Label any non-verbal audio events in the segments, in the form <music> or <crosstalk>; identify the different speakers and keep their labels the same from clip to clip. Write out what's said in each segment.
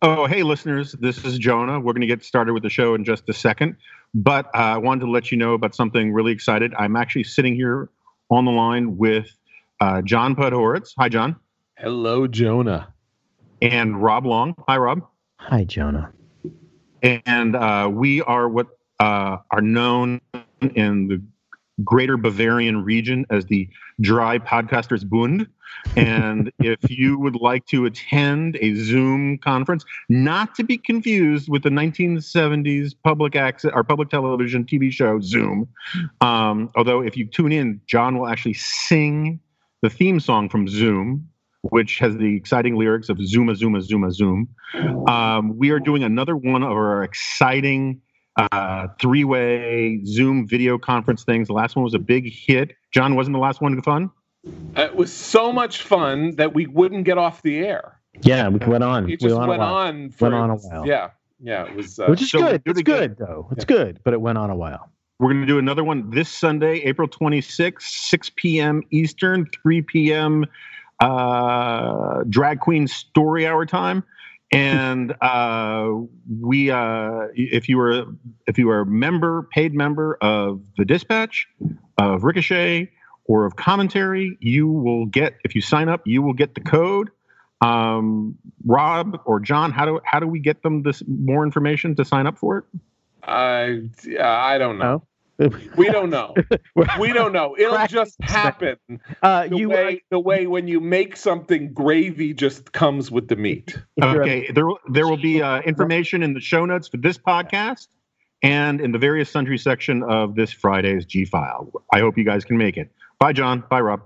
Speaker 1: Oh, hey, listeners. This is Jonah. We're going to get started with the show in just a second. But uh, I wanted to let you know about something really excited. I'm actually sitting here on the line with uh, John Podhoretz. Hi, John.
Speaker 2: Hello, Jonah.
Speaker 1: And Rob Long. Hi, Rob.
Speaker 3: Hi, Jonah.
Speaker 1: And uh, we are what uh, are known in the greater Bavarian region as the Dry Podcasters Bund. And <laughs> if you would like to attend a Zoom conference, not to be confused with the 1970s public access or public television TV show Zoom, um, although if you tune in, John will actually sing the theme song from Zoom. Which has the exciting lyrics of Zuma, Zuma, Zuma, Zoom. Um, we are doing another one of our exciting uh, three way Zoom video conference things. The last one was a big hit. John, wasn't the last one fun?
Speaker 2: It was so much fun that we wouldn't get off the air.
Speaker 3: Yeah, we went on.
Speaker 2: It just
Speaker 3: we
Speaker 2: went on.
Speaker 3: For, went on a while.
Speaker 2: Yeah, yeah. It was. Uh,
Speaker 3: Which is
Speaker 1: so
Speaker 3: good.
Speaker 1: it
Speaker 3: It's
Speaker 1: again.
Speaker 3: good though. It's good, but it went on a while.
Speaker 1: We're going to do another one this Sunday, April 26th, 6 p.m. Eastern, 3 p.m. Uh, drag queen story hour time. And uh, we, uh, if you were, if you are a member, paid member of the Dispatch, of Ricochet, or of Commentary, you will get. If you sign up, you will get the code. Um, Rob or John, how do how do we get them this more information to sign up for it?
Speaker 2: I yeah, I don't know.
Speaker 3: No.
Speaker 2: We don't know. <laughs> we don't know. It'll
Speaker 3: Practice
Speaker 2: just happen.
Speaker 3: Uh,
Speaker 2: The
Speaker 3: you
Speaker 2: way the way when you make something, gravy just comes with the meat.
Speaker 3: if you're a-
Speaker 1: Okay, there will- there will be uh, information in the show notes for this podcast and in the various sundry section of this Friday's G file. I hope you guys can make it. Bye, John. Bye, Rob.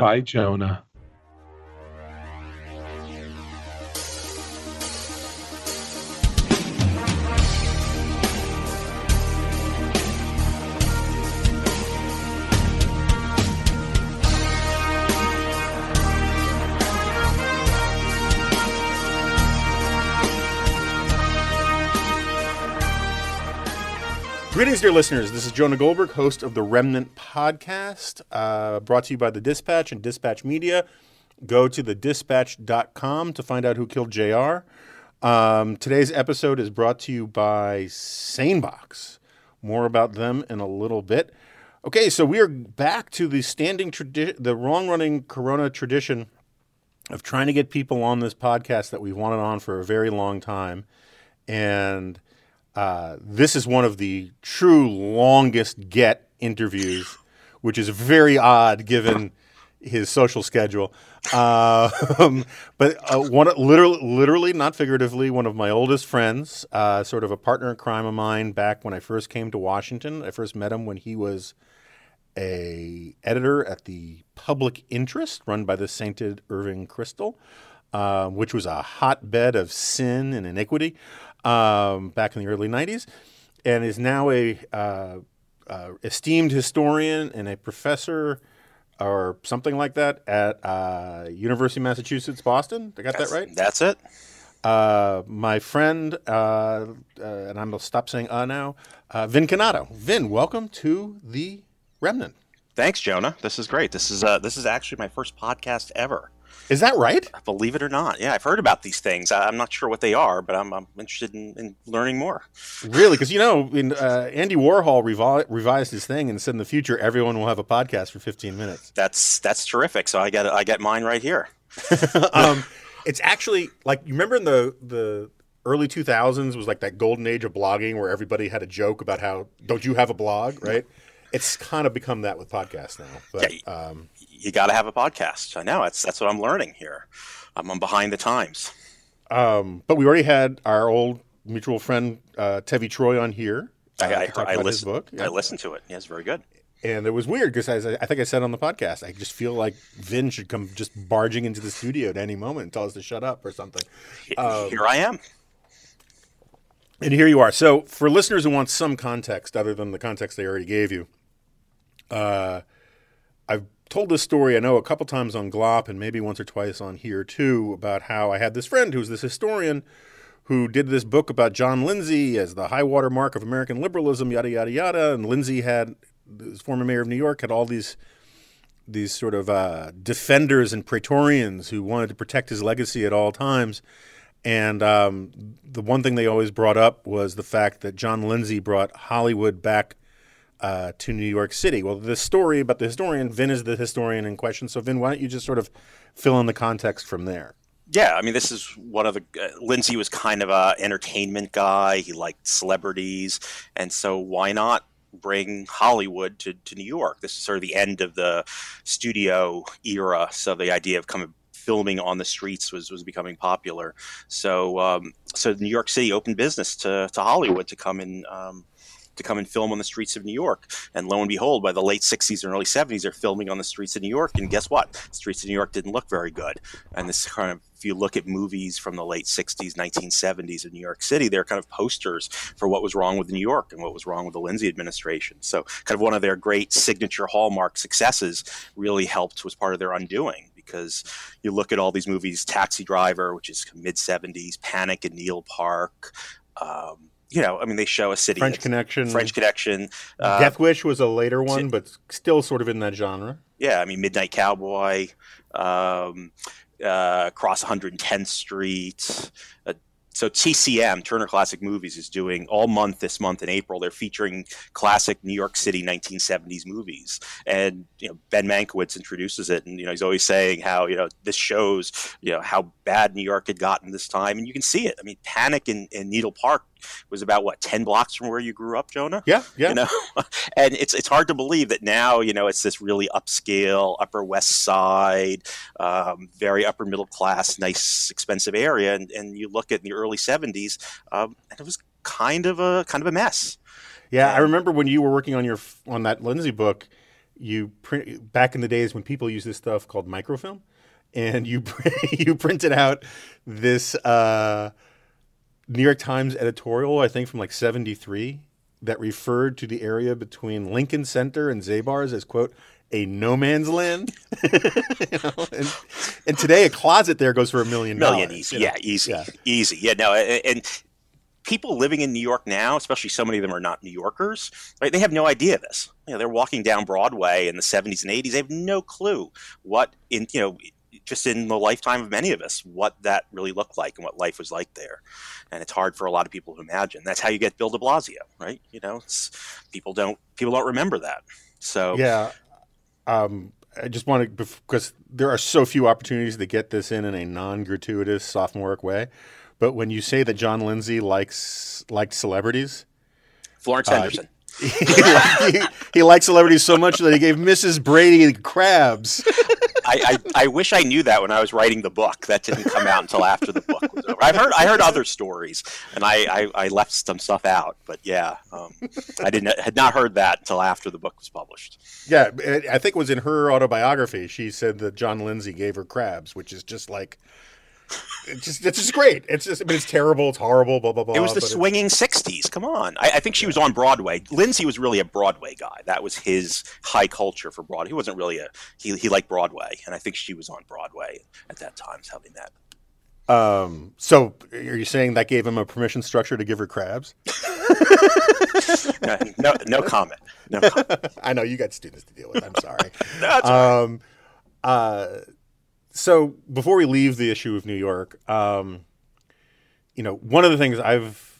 Speaker 2: Bye, Jonah.
Speaker 4: Greetings, dear listeners. This is Jonah Goldberg, host of the Remnant Podcast, uh, brought to you by the Dispatch and Dispatch Media. Go to thedispatch.com to find out who killed JR. Um, today's episode is brought to you by SaneBox. More about them in a little bit. Okay, so we are back to the standing tradition, the long running Corona tradition of trying to get people on this podcast that we've wanted on for a very long time. And uh, this is one of the true longest get interviews, which is very odd given his social schedule. Um, <laughs> but uh, one literally, literally, not figuratively, one of my oldest friends, uh, sort of a partner in crime of mine back when I first came to Washington. I first met him when he was a editor at the Public Interest, run by the sainted Irving Kristol, uh, which was a hotbed of sin and iniquity um, back in the early '90s, and is now a uh, uh, esteemed historian and a professor or something like that at uh, University of Massachusetts Boston. I got that right.
Speaker 5: That's it.
Speaker 4: Uh, my friend, uh, uh, and I'm gonna stop saying "uh" now. Uh, Vin Cannato. Vin, welcome to the Remnant.
Speaker 5: Thanks, Jonah. This is great. This is uh, this is actually my first podcast ever.
Speaker 4: Is that right?
Speaker 5: Believe it or not. Yeah, I've heard about these things. I- I'm not sure what they are, but I'm, I'm interested in, in learning more.
Speaker 4: Really? Because you know, in, uh, Andy Warhol revi- revised his thing and said in the future everyone will have a podcast for 15 minutes.
Speaker 5: That's that's terrific. So I get I get mine right here. <laughs> <laughs>
Speaker 4: um, it's actually like you remember in the the early 2000s was like that golden age of blogging where everybody had a joke about how don't you have a blog, right? It's kind of become that with podcasts now. But
Speaker 5: Yeah.
Speaker 4: um,
Speaker 5: You got to have a podcast. I know. That's that's what I'm learning here. I'm, I'm behind the times.
Speaker 4: um, but we already had our old mutual friend uh, Tevi Troy on here. uh,
Speaker 5: I, I, I listened.
Speaker 4: book.
Speaker 5: I listened to it. Yeah, it's very good.
Speaker 4: And it was weird because I, I think I said on the podcast, I just feel like Vin should come just barging into the studio at any moment and tell us to shut up or something. Um,
Speaker 5: here I am.
Speaker 4: And here you are. So, for listeners who want some context other than the context they already gave you, uh, told this story, I know, a couple times on GLoP and maybe once or twice on here too, about how I had this friend who's this historian who did this book about John Lindsay as the high water mark of American liberalism, yada, yada, yada. And Lindsay had, the former mayor of New York, had all these these sort of uh, defenders and praetorians who wanted to protect his legacy at all times. And um, the one thing they always brought up was the fact that John Lindsay brought Hollywood back uh, to New York City. Well, the story about the historian, Vin is the historian in question. So, Vin, why don't you just sort of fill in the context from there?
Speaker 5: Yeah, I mean, this is one of the. Uh, Lindsay was kind of a entertainment guy. He liked celebrities, and so why not bring Hollywood to, to New York? This is sort of the end of the studio era, so the idea of coming filming on the streets was, was becoming popular. So um, so New York City opened business to, to Hollywood to come and um, to come and film on the streets of New York. And lo and behold, by the late 60s and early 70s, they're filming on the streets of New York. And guess what? The streets of New York didn't look very good. And this kind of, if you look at movies from the late 60s, 1970s in New York City, they're kind of posters for what was wrong with New York and what was wrong with the Lindsay administration. So, kind of one of their great signature hallmark successes really helped, was part of their undoing because you look at all these movies Taxi Driver, which is mid 70s, Panic in Needle Park. Um, you know, I mean, they show a city.
Speaker 4: French Connection.
Speaker 5: French Connection. Uh,
Speaker 4: Death Wish was a later one, but still sort of in that genre.
Speaker 5: Yeah, I mean, Midnight Cowboy, um, uh, Cross 110th Street. Uh, so TCM, Turner Classic Movies, is doing all month this month in April. They're featuring classic New York City 1970s movies, and you know Ben Mankiewicz introduces it, and you know he's always saying how you know this shows you know how bad New York had gotten this time, and you can see it. I mean, Panic in, in Needle Park was about what ten blocks from where you grew up, Jonah.
Speaker 4: Yeah, yeah.
Speaker 5: You know, <laughs> and it's it's hard to believe that now you know it's this really upscale Upper West Side, um, very upper middle class, nice, expensive area, and, and you look at the early '70s, um, and it was kind of a kind of a mess.
Speaker 4: Yeah, I remember when you were working on your on that Lindsay book, you print back in the days when people used this stuff called microfilm, and you <laughs> you printed out this. Uh, New York Times editorial, I think from like 73, that referred to the area between Lincoln Center and Zabar's as, quote, a no man's land. <laughs> you know? and, and, today a closet there goes for a million
Speaker 5: Million easy. You know? Yeah, easy. Yeah. Easy. Yeah, no. And, and people living in New York now, especially so many of them are not New Yorkers, right? They have no idea of this. You know, they're walking down Broadway in the 70s and 80s. They have no clue what in, you know, just in the lifetime of many of us, what that really looked like and what life was like there. And it's hard for a lot of people to imagine. That's how you get Bill de Blasio, right? You know, people don't people don't remember that. So
Speaker 4: yeah, um, I just want to because there are so few opportunities to get this in in a non-gratuitous sophomoric way. But when you say that John Lindsay likes liked celebrities,
Speaker 5: Florence uh, Henderson.
Speaker 4: He, <laughs> he, he, liked celebrities so much that he gave Mrs. Brady crabs. <laughs>
Speaker 5: I, I, I, wish I knew that when I was writing the book. That didn't come out until after the book was over. I've heard I heard other stories, and I, I, I left some stuff out. But yeah, um, I didn't had not heard that until after the book was published.
Speaker 4: Yeah, I think it was in her autobiography. She said that John Lindsay gave her crabs, which is just like it's just it's just great. It's just I mean, it's terrible. It's horrible. Blah blah blah.
Speaker 5: It was the swinging '60s. Come on, I, I think she was on Broadway. Lindsay was really a Broadway guy. That was his high culture for Broadway. He wasn't really a he. He liked Broadway, and I think she was on Broadway at that time. Is how they met.
Speaker 4: Um. So, are you saying that gave him a permission structure to give her crabs? <laughs>
Speaker 5: no, no, no, comment. No comment. <laughs>
Speaker 4: I know you got students to deal with. I'm sorry. <laughs> That's um, right. Uh so before we leave the issue of New York, um, you know, one of the things I've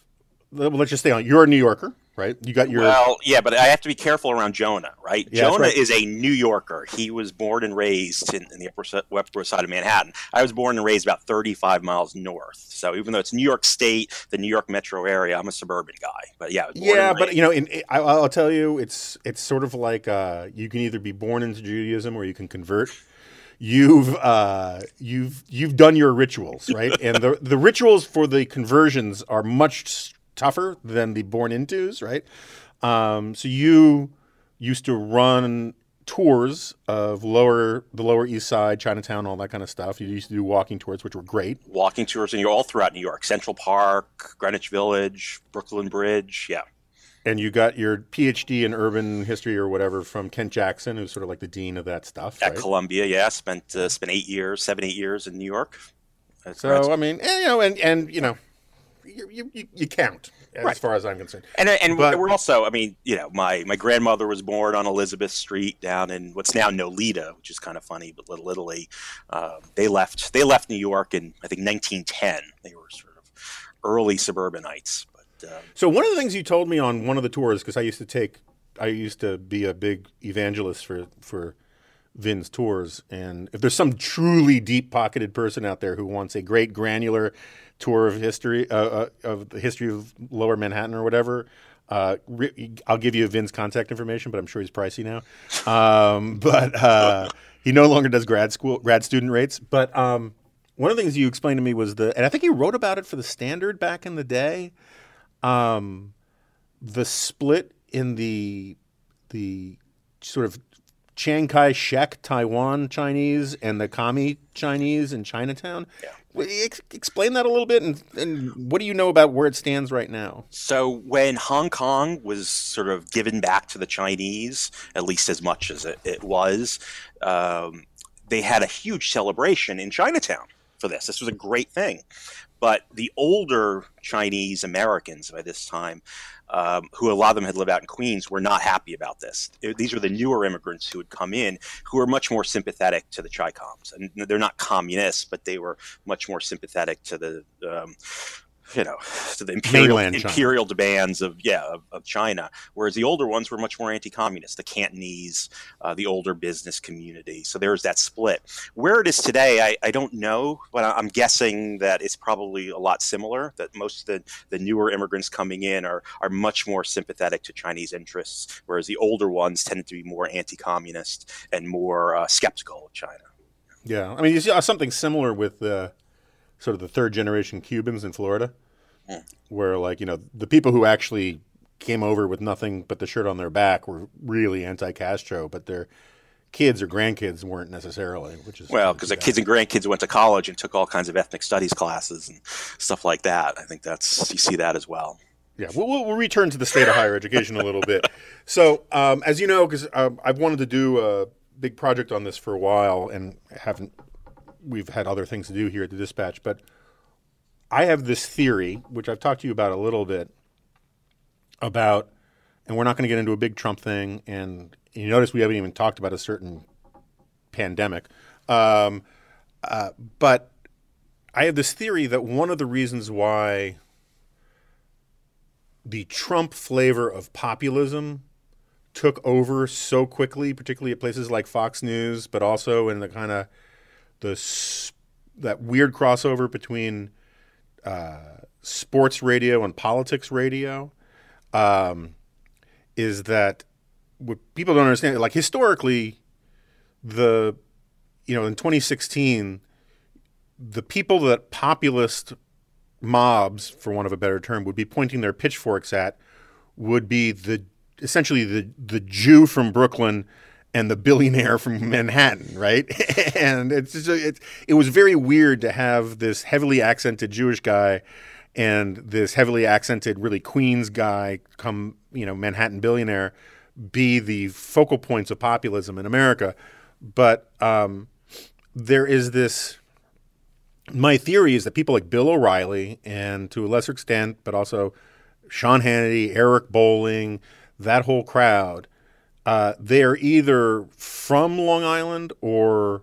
Speaker 4: let's just stay on. You're a New Yorker, right? You got your
Speaker 5: well, yeah, but I have to be careful around Jonah, right? Yeah, Jonah right. is a New Yorker. He was born and raised in, in the upper, upper side of Manhattan. I was born and raised about 35 miles north. So even though it's New York State, the New York metro area, I'm a suburban guy. But yeah,
Speaker 4: yeah, but you know, in, I, will tell you, it's it's sort of like uh, you can either be born into Judaism or you can convert you've uh, you've you've done your rituals, <laughs> right? and the the rituals for the conversions are much tougher than the born intos, right? Um, so you used to run tours of lower the lower east side chinatown all that kind of stuff you used to do walking tours which were great
Speaker 5: walking tours and you're all throughout new york central park greenwich village brooklyn bridge yeah
Speaker 4: and you got your PhD in urban history or whatever from Ken Jackson, who's sort of like the dean of that stuff.
Speaker 5: At
Speaker 4: right?
Speaker 5: Columbia, yeah, spent uh, spent eight years, seven eight years in New York.
Speaker 4: so I mean, and, you know, and and you know, you, you, you count as
Speaker 5: Right.
Speaker 4: far as I'm concerned.
Speaker 5: And and
Speaker 4: But-
Speaker 5: we're also, I mean, you know, my my grandmother was born on Elizabeth Street down in what's now Nolita, which is kind of funny, but Little Italy. Uh, they left they left New York in I think 1910. They were sort of early suburbanites, um,
Speaker 4: So one of the things you told me on one of the tours, because I used to take, I used to be a big evangelist for for Vin's tours, and if there's some truly deep pocketed person out there who wants a great granular tour of history uh, uh, of the history of Lower Manhattan or whatever. Uh, re- I'll give you Vin's contact information, but I'm sure he's pricey now. Um, <laughs> but uh, he no longer does grad school, grad student rates. But um, one of the things you explained to me was the, and I think you wrote about it for the Standard back in the day um, the split in the the sort of Chiang Kai-shek Taiwan Chinese and the Kami Chinese in Chinatown. You Ex- explain that a little bit, and, and what do you know about where it stands right now?
Speaker 5: So when Hong Kong was sort of given back to the Chinese, at least as much as it, it was, um, they had a huge celebration in Chinatown for this. This was a great thing. But the older Chinese Americans by this time, um, who a lot of them had lived out in Queens, were not happy about this. These were the newer immigrants who had come in, who were much more sympathetic to the Chi Coms. And they're not communists, but they were much more sympathetic to the um, you know, <sighs> to the imperial imperial demands of yeah of, of China. Whereas the older ones were much more anti-communist, the Cantonese, uh, the older business community. So there's that split. Where it is today, I, I don't know, but I'm guessing that it's probably a lot similar. That most of the, the newer immigrants coming in are are much more sympathetic to Chinese interests, whereas the older ones tended to be more anti-communist and more uh, skeptical of China.
Speaker 4: Yeah, I mean, you see something similar with uh, sort of the third generation Cubans in Florida, where like you know the people who actually came over with nothing but the shirt on their back were really anti-Castro, but their kids or grandkids weren't necessarily. Which is
Speaker 5: Well, because the kids and grandkids went to college and took all kinds of ethnic studies classes and stuff like that. I think that's you see that as well.
Speaker 4: Yeah, we'll, we'll, we'll return to the state of higher education a little bit. <laughs> So, um, as you know, because um, I've wanted to do a big project on this for a while, and haven't. We've had other things to do here at the Dispatch, but I have this theory, which I've talked to you about a little bit, about, and we're not going to get into a big Trump thing. And you notice we haven't even talked about a certain pandemic, um, uh, but I have this theory that one of the reasons why the Trump flavor of populism took over so quickly, particularly at places like Fox News, but also in the kind of the that weird crossover between uh, sports radio and politics radio, um, is that what people don't understand. Like historically, the you know in 2016, the people that populist mobs, for want of a better term, would be pointing their pitchforks at would be the essentially the the Jew from Brooklyn and the billionaire from Manhattan, right? <laughs> and it's just, it was very weird to have this heavily accented Jewish guy and this heavily accented really Queens guy come, you know, Manhattan billionaire be the focal points of populism in America. But um, there is this my theory is that people like Bill O'Reilly and to a lesser extent, but also Sean Hannity, Eric Bolling, that whole crowd, uh, they are either from Long Island or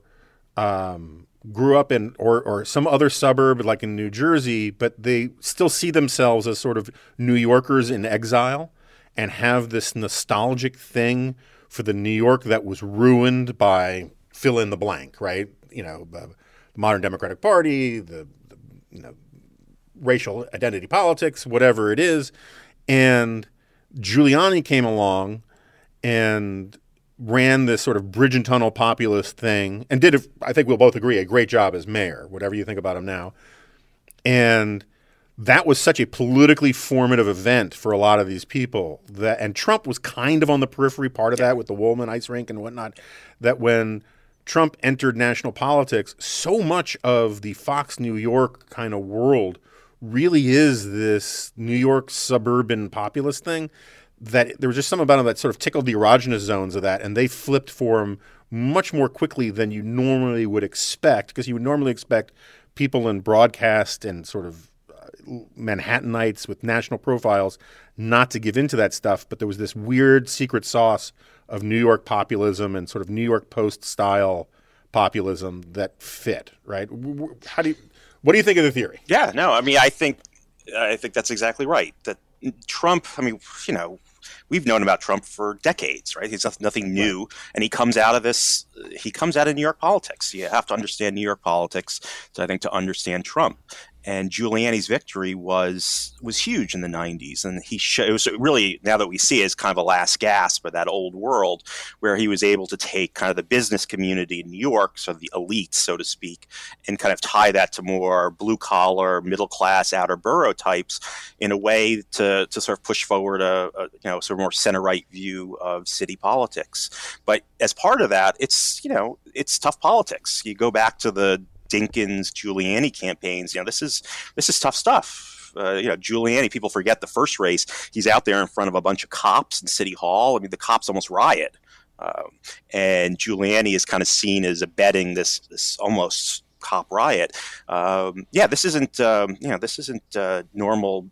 Speaker 4: um, grew up in or, or some other suburb like in New Jersey, but they still see themselves as sort of New Yorkers in exile and have this nostalgic thing for the New York that was ruined by fill in the blank, right? You know, the modern Democratic Party, the, the you know racial identity politics, whatever it is, and Giuliani came along and ran this sort of bridge and tunnel populist thing and did, I think we'll both agree, a great job as mayor, whatever you think about him now. And that was such a politically formative event for a lot of these people that and Trump was kind of on the periphery part of that with the Wollman ice rink and whatnot that when Trump entered national politics so much of the Fox New York kind of world really is this New York suburban populist thing that there was just something about him that sort of tickled the erogenous zones of that and they flipped for him much more quickly than you normally would expect because you would normally expect people in broadcast and sort of uh, Manhattanites with national profiles not to give into that stuff, but there was this weird secret sauce of New York populism and sort of New York Post style populism that fit, right? How do you, what do you think of the theory?
Speaker 5: Yeah, no, I mean, I think I think that's exactly right. That Trump, I mean, you know, we've known about Trump for decades, right? He's nothing new, right. and he comes out of this. He comes out of New York politics. You have to understand New York politics, to, I think, to understand Trump and Giuliani's victory was was huge in the 90s and he it was really now that we see it as kind of a last gasp of that old world where he was able to take kind of the business community in New York so the elites so to speak and kind of tie that to more blue collar middle class outer borough types in a way to, to sort of push forward a, a you know sort of more center right view of city politics. But as part of that it's you know it's tough politics. You go back to the Dinkins, Giuliani campaigns. You know, this is this is tough stuff. Uh, you know, Giuliani, people forget the first race. He's out there in front of a bunch of cops in City Hall. I mean, the cops almost riot. Um, and Giuliani is kind of seen as abetting this, this almost cop riot. Um, yeah, this isn't, um, you know, this isn't uh, normal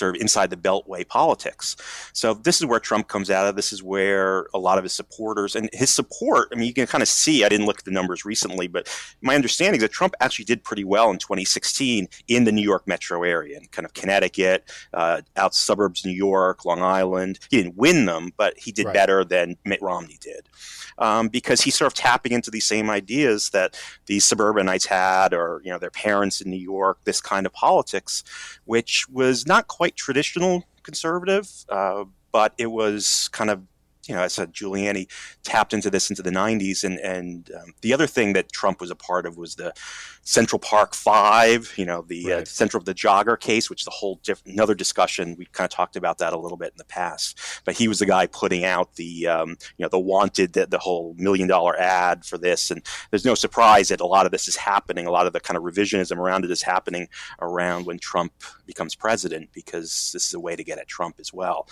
Speaker 5: sort of inside the beltway politics. So this is where Trump comes out of. This is where a lot of his supporters and his support. I mean, you can kind of see. I didn't look at the numbers recently, but my understanding is that Trump actually did pretty well in 2016 in the New York metro area, in kind of Connecticut, uh, out suburbs, New York, Long Island. He didn't win them, but he did right. better than Mitt Romney did. Um, because he's sort of tapping into these same ideas that these suburbanites had, or you know, their parents in New York. This kind of politics, which was not quite traditional conservative, uh, but it was kind of you know, I said Giuliani tapped into this into the 90s. And, and um, the other thing that Trump was a part of was the Central Park Five, you know, the uh, right. uh, Central of the Jogger case, which is a whole different, another discussion. We kind of talked about that a little bit in the past. But he was the guy putting out the, um, you know, the wanted, the, the whole million dollar ad for this. And there's no surprise that a lot of this is happening. A lot of the kind of revisionism around it is happening around when Trump becomes president because this is a way to get at Trump as well.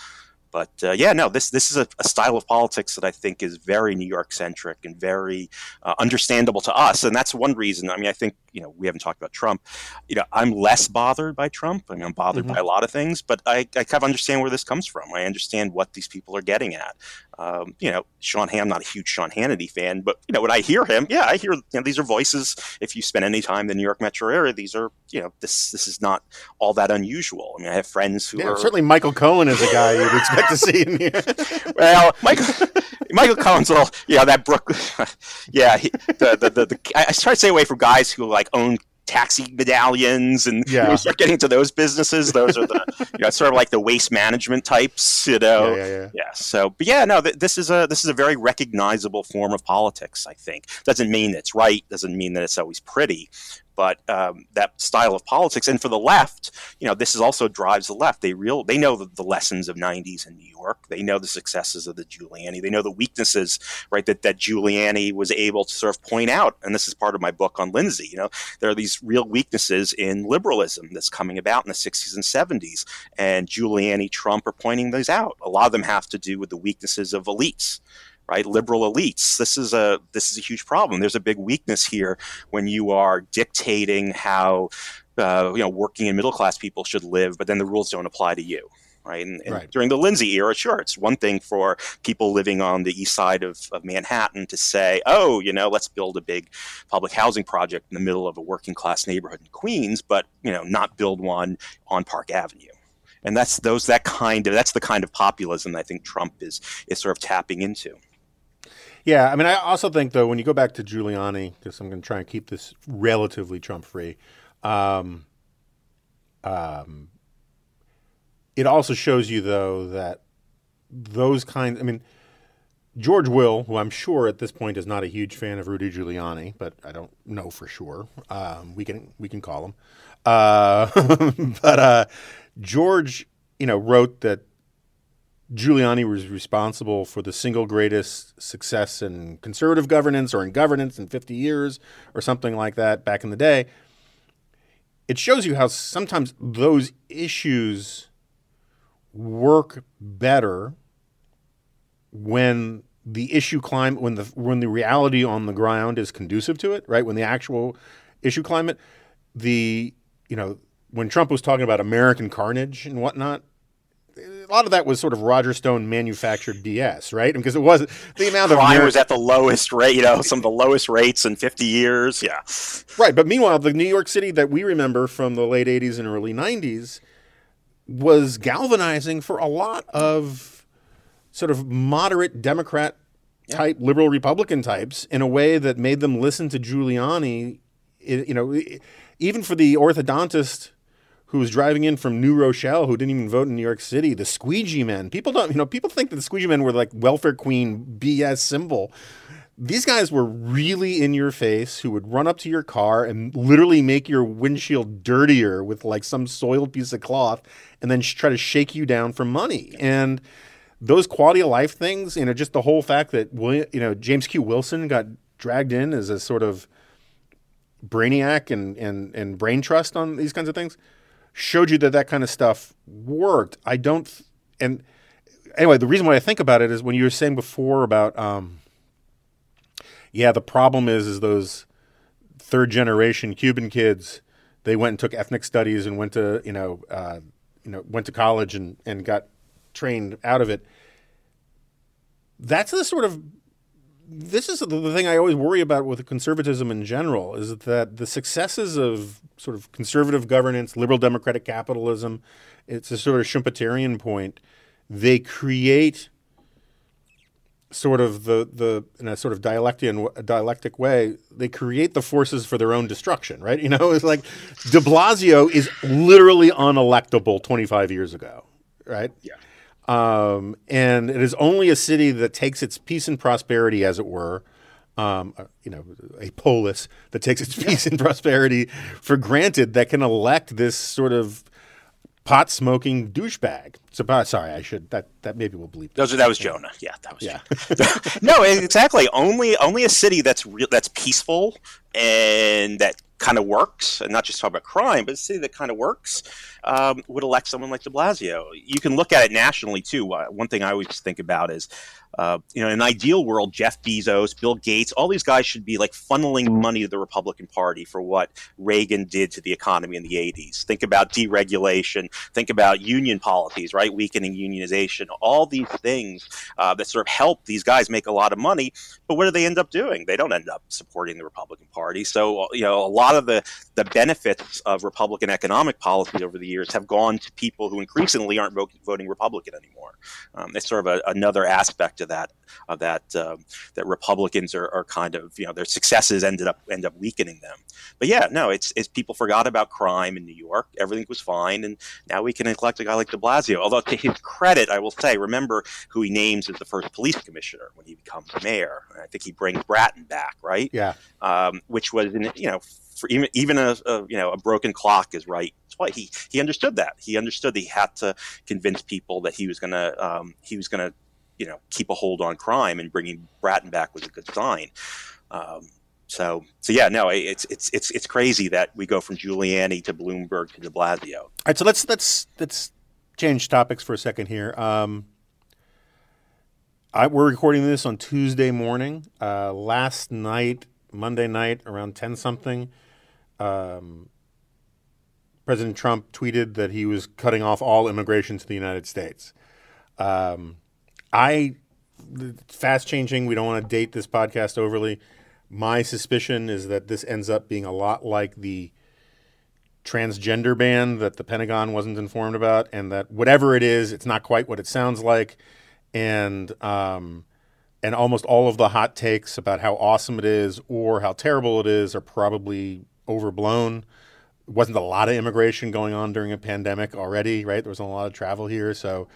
Speaker 5: But uh, yeah, no, this this is a, a, style of politics that I think is very New York centric and very uh, understandable to us, and that's one reason. I mean, I think you know we haven't talked about Trump. You know, I'm less bothered by Trump. I mean, I'm bothered mm-hmm. by a lot of things, but I, I kind of understand where this comes from. I understand what these people are getting at. Um, you know, Sean Ham, not a huge Sean Hannity fan, but you know, when I hear him, yeah, I hear you know these are voices. If you spend any time in the New York metro area, these are you know this this is not all that unusual. I mean, I have friends who
Speaker 4: yeah,
Speaker 5: are
Speaker 4: certainly Michael Cohen is a guy you'd expect to see in here. <laughs>
Speaker 5: well, Michael Michael Cohen's little yeah that Brook <laughs> yeah he, the, the, the, the I try to stay away from guys who like own taxi medallions and yeah. you know, start getting into those businesses. Those are the <laughs> you know sort of like the waste management types, you know. Yeah, yeah, yeah. yeah so, but yeah, no, th- this is a this is a very recognizable form of politics. I think doesn't mean it's right. Doesn't mean that it's always pretty, but um, that style of politics. And for the left, you know, this is also drives the left. They real they know the, the, lessons of '90s in New York. They know the successes of the Giuliani. They know the weaknesses, right? That that Giuliani was able to sort of point out. And this is part of my book on Lindsay. You know, there are these real weaknesses in liberalism that's coming about in the '60s and '70s, and Giuliani, Trump are pointing those out. A lot of them have to do with the weaknesses of elites right? Liberal elites. This is a this is a huge problem. There's a big weakness here when you are dictating how uh, you know working and middle class people should live, but then the rules don't apply to you. Right? And, and right. during the Lindsay era, sure, it's one thing for people living on the east side of, of Manhattan to say, oh, you know, let's build a big public housing project in the middle of a working class neighborhood in Queens, but, you know, not build one on Park Avenue and that's those that kind of that's the kind of populism I think Trump is is sort of tapping into.
Speaker 4: Yeah, I mean, I also think though when you go back to Giuliani, because I'm going to try and keep this relatively Trump free. Um, um, it also shows you though that those kinds. I mean, George Will, who I'm sure at this point is not a huge fan of Rudy Giuliani, but I don't know for sure. Um, we can we can call him. Uh, <laughs> but uh, George, you know, wrote that Giuliani was responsible for the single greatest success in conservative governance or in governance in 50 years or something like that back in the day. It shows you how sometimes those issues work better when the issue climate when the when the reality on the ground is conducive to it, right? When the actual issue climate the you know when Trump was talking about American carnage and whatnot, a lot of that was sort of Roger Stone manufactured BS, right? Because it was the amount of
Speaker 5: Crime was at the lowest rate, you know, some of the lowest rates in 50 years. Yeah.
Speaker 4: right. But meanwhile, the New York City that we remember from the late '80s and early '90s was galvanizing for a lot of sort of moderate Democrat type, liberal Republican types in a way that made them listen to Giuliani. You know, even for the orthodontist who was driving in from New Rochelle, who didn't even vote in New York City, the squeegee men. People don't, you know, people think that the squeegee men were like welfare queen BS symbol. These guys were really in your face who would run up to your car and literally make your windshield dirtier with like some soiled piece of cloth and then try to shake you down for money. And those quality of life things, you know, just the whole fact that William, you know, James Q. Wilson got dragged in as a sort of brainiac and and and brain trust on these kinds of things showed you that that kind of stuff worked. I don't, and anyway, the reason why I think about it is when you were saying before about, um, yeah, the problem is is those third generation Cuban kids. They went and took ethnic studies and went to you know uh, you know went to college and and got trained out of it. That's the sort of this is the thing I always worry about with conservatism in general is that the successes of sort of conservative governance, liberal democratic capitalism, it's a sort of Schumpeterian point. They create sort of the the in a sort of dialectian dialectic way, they create the forces for their own destruction, right? <laughs> You know, it's like De Blasio is literally unelectable 25 years ago, right?
Speaker 5: Yeah.
Speaker 4: Um, and it is only a city that takes its peace and prosperity, as it were, um, uh, you know, a polis that takes its peace and prosperity for granted that can elect this sort of pot smoking douchebag. So, sorry, I should that that maybe we'll bleep.
Speaker 5: Those are, that was Jonah. Yeah, that was
Speaker 4: Yeah. <laughs>
Speaker 5: no, exactly. Only only a city that's real that's peaceful and that kind of works, and not just talk about crime, but a city that kind of works um, would elect someone like De Blasio. You can look at it nationally too. Uh, one thing I always think about is, uh, you know, in an ideal world, Jeff Bezos, Bill Gates, all these guys should be like funneling money to the Republican Party for what Reagan did to the economy in the '80s. Think about deregulation. Think about union policies, right? Weakening unionization. All these things uh, that sort of help these guys make a lot of money. But what do they end up doing? They don't end up supporting the Republican Party. So you know, a lot of the the benefits of Republican economic policy over the years have gone to people who increasingly aren't vo- voting Republican anymore. Um, it's sort of a, another aspect of that of that um, that Republicans are, are kind of you know their successes ended up end up weakening them. But yeah, no, it's it's people forgot about crime in New York. Everything was fine, and now we can elect a guy like De Blasio. Although to his credit, I will say, remember who he names as the first police commissioner when he becomes mayor. I think he brings Bratton back, right?
Speaker 4: Yeah,
Speaker 5: um, which was in, you know for even even a, a you know a broken clock is right twice. He he understood that. He understood that he had to convince people that he was gonna um, he was gonna you know keep a hold on crime and bringing Bratton back was a good sign. Um, so so yeah, no, it's it's it's it's crazy that we go from Giuliani to Bloomberg to De Blasio.
Speaker 4: All right, so let's let's let's change topics for a second here. Um, I, we're recording this on Tuesday morning. Uh, last night, Monday night, around ten something, um, President Trump tweeted that he was cutting off all immigration to the United States. Um, I fast changing. We don't want to date this podcast overly. My suspicion is that this ends up being a lot like the transgender ban that the Pentagon wasn't informed about, and that whatever it is, it's not quite what it sounds like, and um, and almost all of the hot takes about how awesome it is or how terrible it is are probably overblown. It wasn't a lot of immigration going on during a pandemic already, right? There was a lot of travel here, so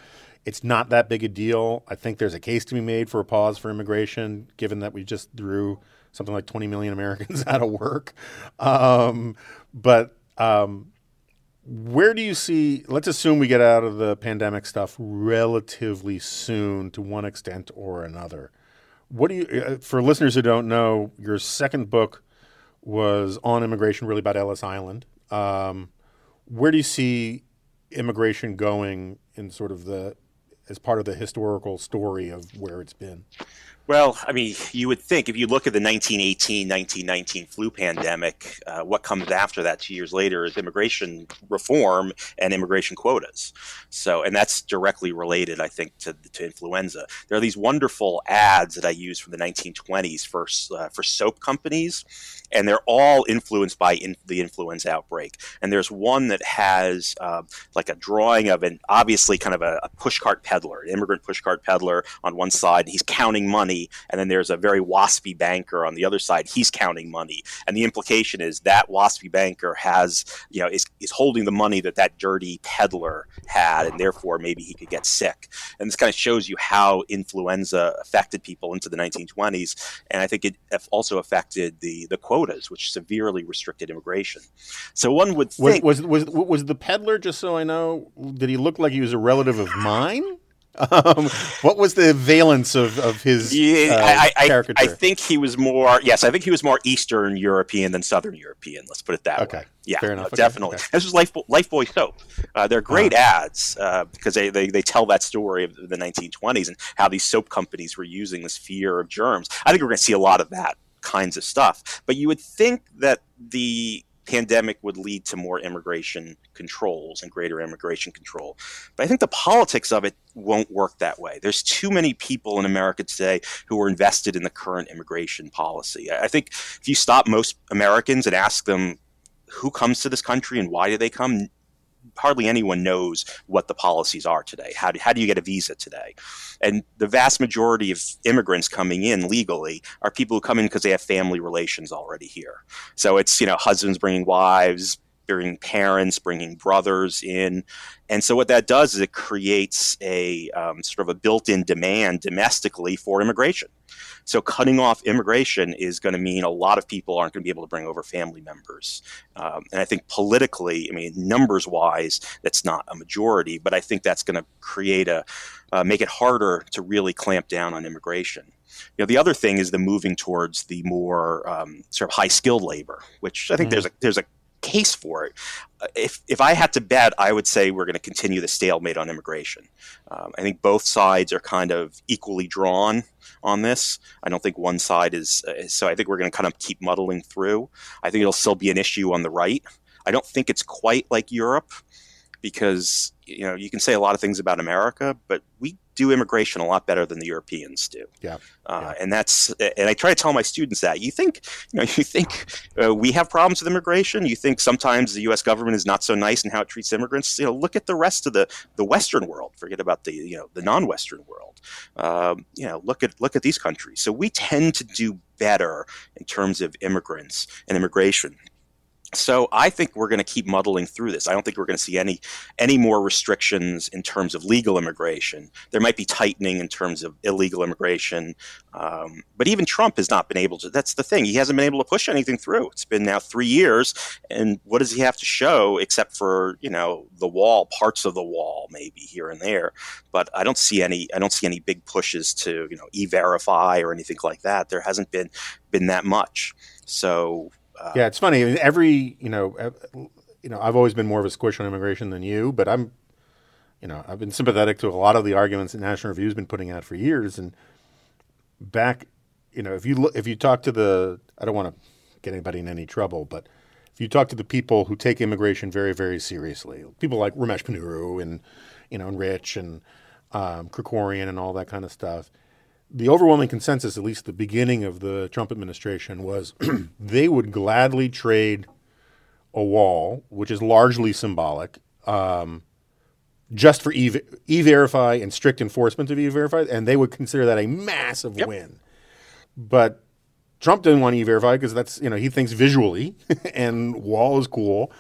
Speaker 4: it's not that big a deal. I think there's a case to be made for a pause for immigration, given that we just threw something like 20 million Americans <laughs> out of work. Um, but um, where do you see? Let's assume we get out of the pandemic stuff relatively soon, to one extent or another. What do you, uh, for listeners who don't know, your second book was on immigration, really about Ellis Island. Um, where do you see immigration going in sort of the as part of the historical story of where it's been?
Speaker 5: Well, I mean, you would think if you look at the 1918 1919 flu pandemic, uh, what comes after that two years later is immigration reform and immigration quotas. So, and that's directly related, I think, to, to influenza. There are these wonderful ads that I use from the 1920s for, uh, for soap companies, and they're all influenced by in, the influenza outbreak. And there's one that has uh, like a drawing of an obviously kind of a, a pushcart peddler, an immigrant pushcart peddler on one side, and he's counting money money, and then there's a very waspy banker on the other side. He's counting money, and the implication is that waspy banker has, you know, is, is holding the money that that dirty peddler had, and therefore maybe he could get sick. And this kind of shows you how influenza affected people into the 1920s, and I think it also affected the the quotas, which severely restricted immigration. So one would think
Speaker 4: was was was, was the peddler just so I know? Did he look like he was a relative of mine? Um, what was the valence of, of his yeah, uh,
Speaker 5: I, I? I think he was more, yes, I think he was more Eastern European than Southern European. Let's put it that
Speaker 4: okay.
Speaker 5: way. Yeah,
Speaker 4: Fair enough.
Speaker 5: Okay. definitely. Okay. This was Life, Lifebuoy soap. Uh, they're great uh-huh. ads uh, because they, they, they tell that story of the 1920s and how these soap companies were using this fear of germs. I think we're going to see a lot of that kinds of stuff. But you would think that the pandemic would lead to more immigration controls and greater immigration control. But I think the politics of it won't work that way. There's too many people in America today who are invested in the current immigration policy. I think if you stop most Americans and ask them who comes to this country and why do they come, hardly anyone knows what the policies are today. How do, how do you get a visa today? And the vast majority of immigrants coming in legally are people who come in because they have family relations already here. So it's, you know, husbands bringing wives, bringing parents, bringing brothers in. And so what that does is it creates a um, sort of a built-in demand domestically for immigration. So cutting off immigration is going to mean a lot of people aren't going to be able to bring over family members. Um, and I think politically, I mean, numbers wise, that's not a majority, but I think that's going to create a, uh, make it harder to really clamp down on immigration. You know, the other thing is the moving towards the more um, sort of high skilled labor, which I think mm there's a there's a case for it. Uh, if, if I had to bet, I would say we're going to continue the stalemate on immigration. Um, I think both sides are kind of equally drawn on this. I don't think one side is, uh, so I think we're going to kind of keep muddling through. I think it'll still be an issue on the right. I don't think it's quite like Europe because you know you can say a lot of things about America, but we do immigration a lot better than the Europeans do.
Speaker 4: Yeah,
Speaker 5: uh, yeah. and that's and I try to tell my students that you think you know <laughs> you think uh, we have problems with immigration. You think sometimes the U.S. government is not so nice in how it treats immigrants. You know, look at the rest of the the Western world. Forget about the you know the non-Western world. Um, you know, look at look at these countries. So we tend to do better in terms of immigrants and immigration so I think we're going to keep muddling through this. I don't think we're going to see any any more restrictions in terms of legal immigration. There might be tightening in terms of illegal immigration, um, but even Trump has not been able to. That's the thing; he hasn't been able to push anything through. It's been now three years, and what does he have to show except for you know the wall, parts of the wall, maybe here and there. But I don't see any. I don't see any big pushes to you know e-verify or anything like that. There hasn't been been that much. So
Speaker 4: uh, yeah, it's funny. I mean, every you know, you know, I've always been more of a squish on immigration than you, but I'm, you know, I've been sympathetic to a lot of the arguments that National Review's been putting out for years. And back, you know, if you look, if you talk to the, I don't want to get anybody in any trouble, but if you talk to the people who take immigration very, very seriously, people like Ramesh Ponnuru and you know, and Rich and um, Krikorian and all that kind of stuff the overwhelming consensus, at least at the beginning of the Trump administration, was <clears throat> they would gladly trade a wall, which is largely symbolic, um, just for e verify and strict enforcement of e verify, and they would consider that a massive yep. win. But Trump didn't want e verify because that's you know he thinks visually, <laughs> and wall is cool.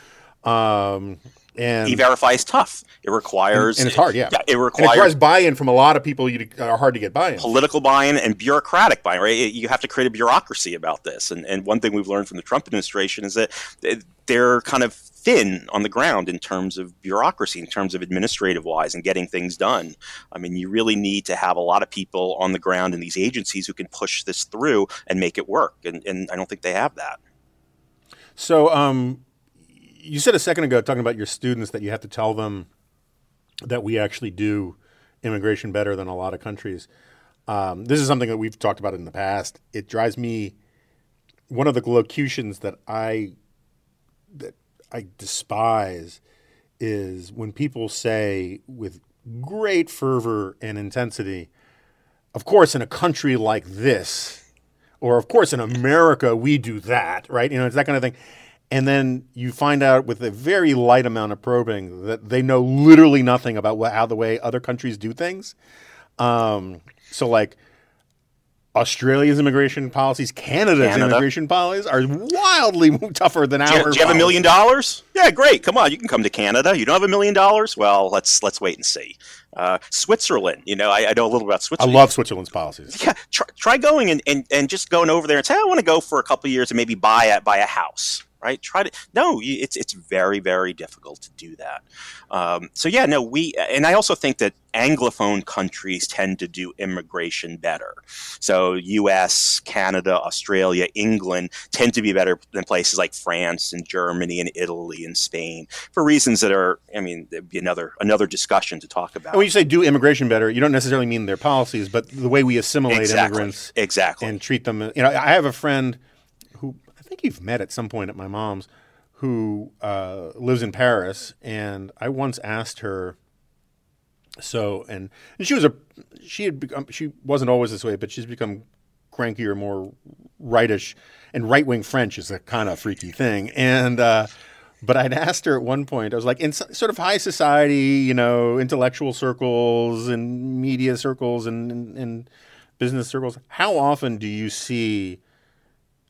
Speaker 4: Um, and
Speaker 5: e-verify is tough. It requires
Speaker 4: and, and it's hard. Yeah,
Speaker 5: yeah it, requires,
Speaker 4: it requires buy-in from a lot of people. You are hard to get buy-in.
Speaker 5: Political buy-in and bureaucratic buy-in. Right? You have to create a bureaucracy about this. And and one thing we've learned from the Trump administration is that they're kind of thin on the ground in terms of bureaucracy, in terms of administrative wise and getting things done. I mean, you really need to have a lot of people on the ground in these agencies who can push this through and make it work. And and I don't think they have that.
Speaker 4: So, um, you said a second ago talking about your students that you have to tell them that we actually do immigration better than a lot of countries. Um, this is something that we've talked about in the past. It drives me. One of the locutions that I that I despise is when people say with great fervor and intensity, of course, in a country like this, or of course, in America, we do that, right? You know, it's that kind of thing. And then you find out with a very light amount of probing that they know literally nothing about what, how the way other countries do things. Um, so, like, Australia's immigration policies, Canada's
Speaker 5: Canada.
Speaker 4: immigration policies are wildly <laughs> tougher than
Speaker 5: Do you, do you have a million dollars? Yeah, great. Come on, you can come to Canada. You don't have a million dollars? Well, let's let's wait and see. Uh, Switzerland, you know, I, I know a little about Switzerland.
Speaker 4: I love Switzerland's policies.
Speaker 5: Yeah, try, try going and, and, and just going over there and say, I want to go for a couple of years and maybe buy a buy a house. Right? Try to no. It's it's very very difficult to do that. Um, so yeah, no. We and I also think that anglophone countries tend to do immigration better. So U.S., Canada, Australia, England tend to be better than places like France and Germany and Italy and Spain for reasons that are. I mean, there'd be another another discussion to talk about.
Speaker 4: And when you say do immigration better, you don't necessarily mean their policies, but the way we assimilate
Speaker 5: exactly.
Speaker 4: immigrants
Speaker 5: Exactly.
Speaker 4: and treat them. You know, I have a friend think you've met at some point at my mom's, who uh, lives in Paris, and I once asked her. So and, and she was a she had become she wasn't always this way, but she's become crankier, more rightish, and right wing French is a kind of freaky thing. And uh, but I'd asked her at one point, I was like, in sort of high society, you know, intellectual circles and media circles and, and, and business circles, how often do you see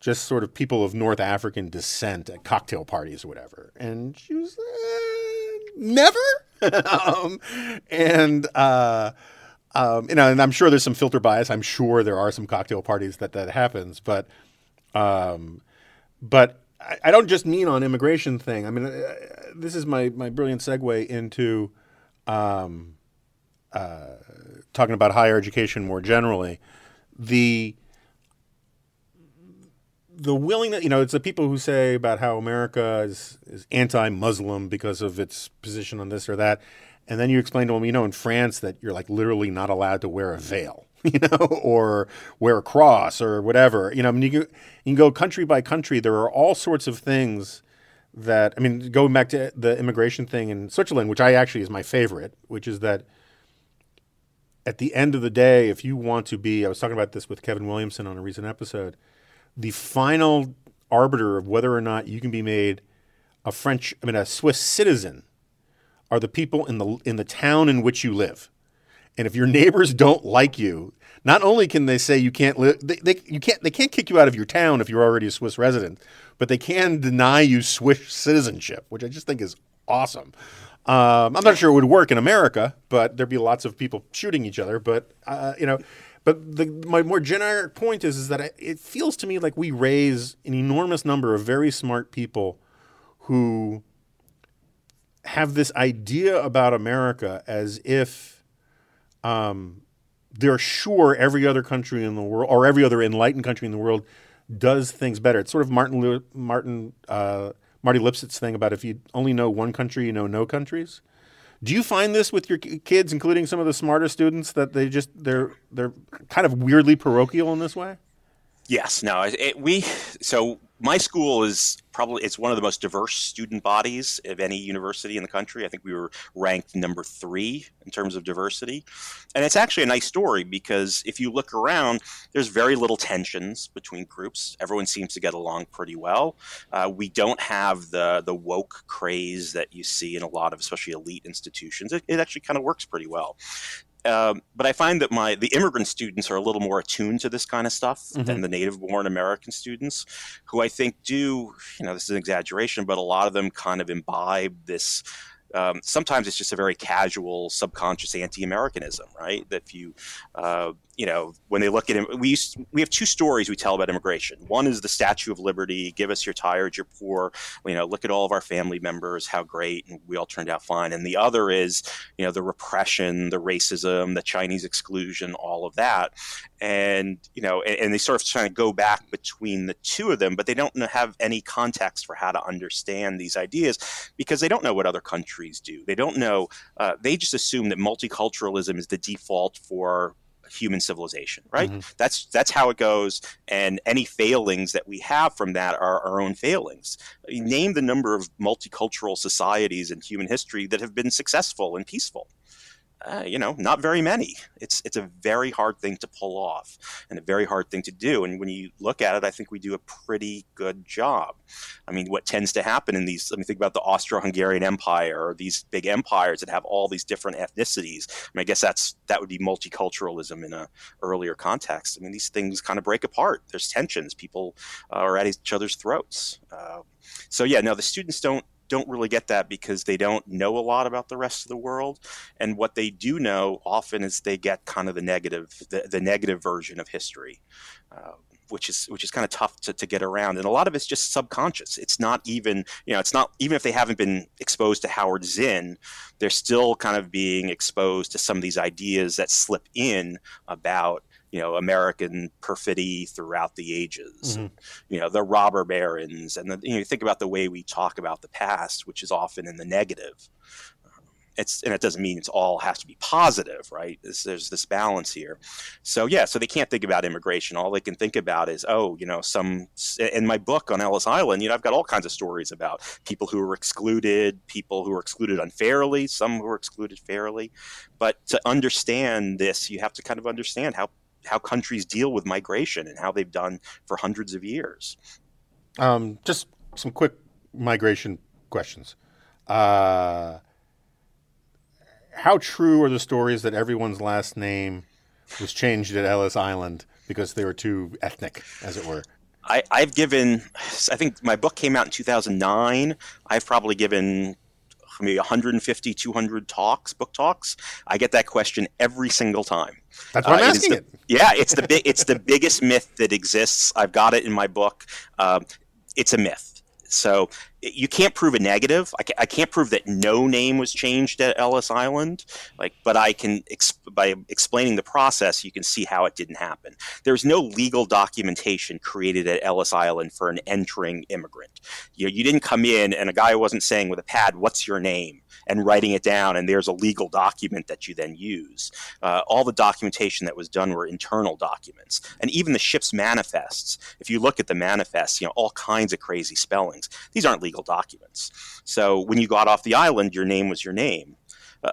Speaker 4: just sort of people of North African descent at cocktail parties or whatever? And she was, uh, never. <laughs> um, and, uh, um, you know, and I'm sure there's some filter bias. I'm sure there are some cocktail parties that that happens, but, um, but I, I don't just mean on immigration thing. I mean, uh, this is my my brilliant segue into um, uh, talking about higher education more generally. The the willingness, you know, it's the people who say about how America is, is anti-Muslim because of its position on this or that, and then you explain to them, you know, in France that you're like literally not allowed to wear a veil, <laughs> you know, or wear a cross or whatever. You know, I mean, you can, you can go country by country. There are all sorts of things that I mean, going back to the immigration thing in Switzerland, which I actually is my favorite, which is that at the end of the day, if you want to be, I was talking about this with Kevin Williamson on a recent episode, the final arbiter of whether or not you can be made a French, I mean, a Swiss citizen, are the people in the in the town in which you live. And if your neighbors don't like you, not only can they say you can't live, they, they you can't they can't kick you out of your town if you're already a Swiss resident, but they can deny you Swiss citizenship, which I just think is awesome. Um, I'm not sure it would work in America, but there'd be lots of people shooting each other. But uh, you know, but the, my more generic point is is that I, it feels to me like we raise an enormous number of very smart people who have this idea about America as if um, they're sure every other country in the world or every other enlightened country in the world does things better. It's sort of Martin Martin uh, Marty Lipset's thing about if you only know one country, you know no countries. Do you find this with your kids, including some of the smarter students, that they just they're they're kind of weirdly parochial in this way?
Speaker 5: Yes, no, it, we so my school is probably it's one of the most diverse student bodies of any university in the country. I think we were ranked number three in terms of diversity, and it's actually a nice story because if you look around, there's very little tensions between groups. Everyone seems to get along pretty well. Uh, we don't have the the woke craze that you see in a lot of especially elite institutions. It, it actually kind of works pretty well. Um, but I find that my the immigrant students are a little more attuned to this kind of stuff than the native-born American students, who I think do. You know, this is an exaggeration, but a lot of them kind of imbibe this. Um, sometimes it's just a very casual, subconscious anti-Americanism, right? That if you, uh, you know, when they look at him, we used, we have two stories we tell about immigration. One is the Statue of Liberty: "Give us your tired, your poor." You know, look at all of our family members, how great, and we all turned out fine. And the other is, you know, the repression, the racism, the Chinese exclusion, all of that. And you know, and, and they sort of trying to go back between the two of them, but they don't have any context for how to understand these ideas because they don't know what other countries do. They don't know. Uh, they just assume that multiculturalism is the default for human civilization, right? Mm-hmm. That's that's how it goes. And any failings that we have from that are our own failings. Name the number of multicultural societies in human history that have been successful and peaceful. Uh, you know, not very many. It's it's a very hard thing to pull off, and a very hard thing to do. And when you look at it, I think we do a pretty good job. I mean, what tends to happen in these? Let me think about the Austro-Hungarian Empire or these big empires that have all these different ethnicities. I mean, I guess that's that would be multiculturalism in a earlier context. I mean, these things kind of break apart. There's tensions. People uh, are at each other's throats. Uh, so yeah, no, the students don't don't really get that because they don't know a lot about the rest of the world. And what they do know often is they get kind of the negative the, the negative version of history uh, which is which is kind of tough to, to get around. And a lot of it's just subconscious. It's not even you know it's not even if they haven't been exposed to howard zinn they're still kind of being exposed to some of these ideas that slip in about you know American perfidy throughout the ages.
Speaker 4: Mhm.
Speaker 5: You know the robber barons, and the, you know you think about the way we talk about the past, which is often in the negative. It's and it doesn't mean it's all has to be positive, right? There's, there's this balance here. So yeah, so they can't think about immigration. All they can think about is oh, you know, some in my book on Ellis Island, you know, I've got all kinds of stories about people who were excluded, people who were excluded unfairly, some who were excluded fairly. But to understand this, you have to kind of understand how how countries deal with migration and how they've done for hundreds of years.
Speaker 4: Um, just some quick migration questions. Uh, how true are the stories that everyone's last name was changed at Ellis Island because they were too ethnic, as it were?
Speaker 5: I, I've given, I think my book came out in 2009. I've probably given maybe 150, 200 talks, book talks. I get that question every single time.
Speaker 4: That's why I'm
Speaker 5: Uh, it is
Speaker 4: asking
Speaker 5: the-
Speaker 4: it.
Speaker 5: Yeah, it's the big, it's the biggest myth that exists. I've got it in my book. Um, it's a myth. So you can't prove a negative. I, ca- I can't prove that no name was changed at Ellis Island. Like, but I can by explaining the process, you can see how it didn't happen. There's no legal documentation created at Ellis Island for an entering immigrant. You know, you didn't come in and a guy wasn't saying with a pad, "What's your name?" And writing it down, and there's a legal document that you then use. Uh, all the documentation that was done were internal documents, and even the ship's manifests. If you look at the manifests, you know all kinds of crazy spellings. These aren't legal documents. So when you got off the island, your name was your name.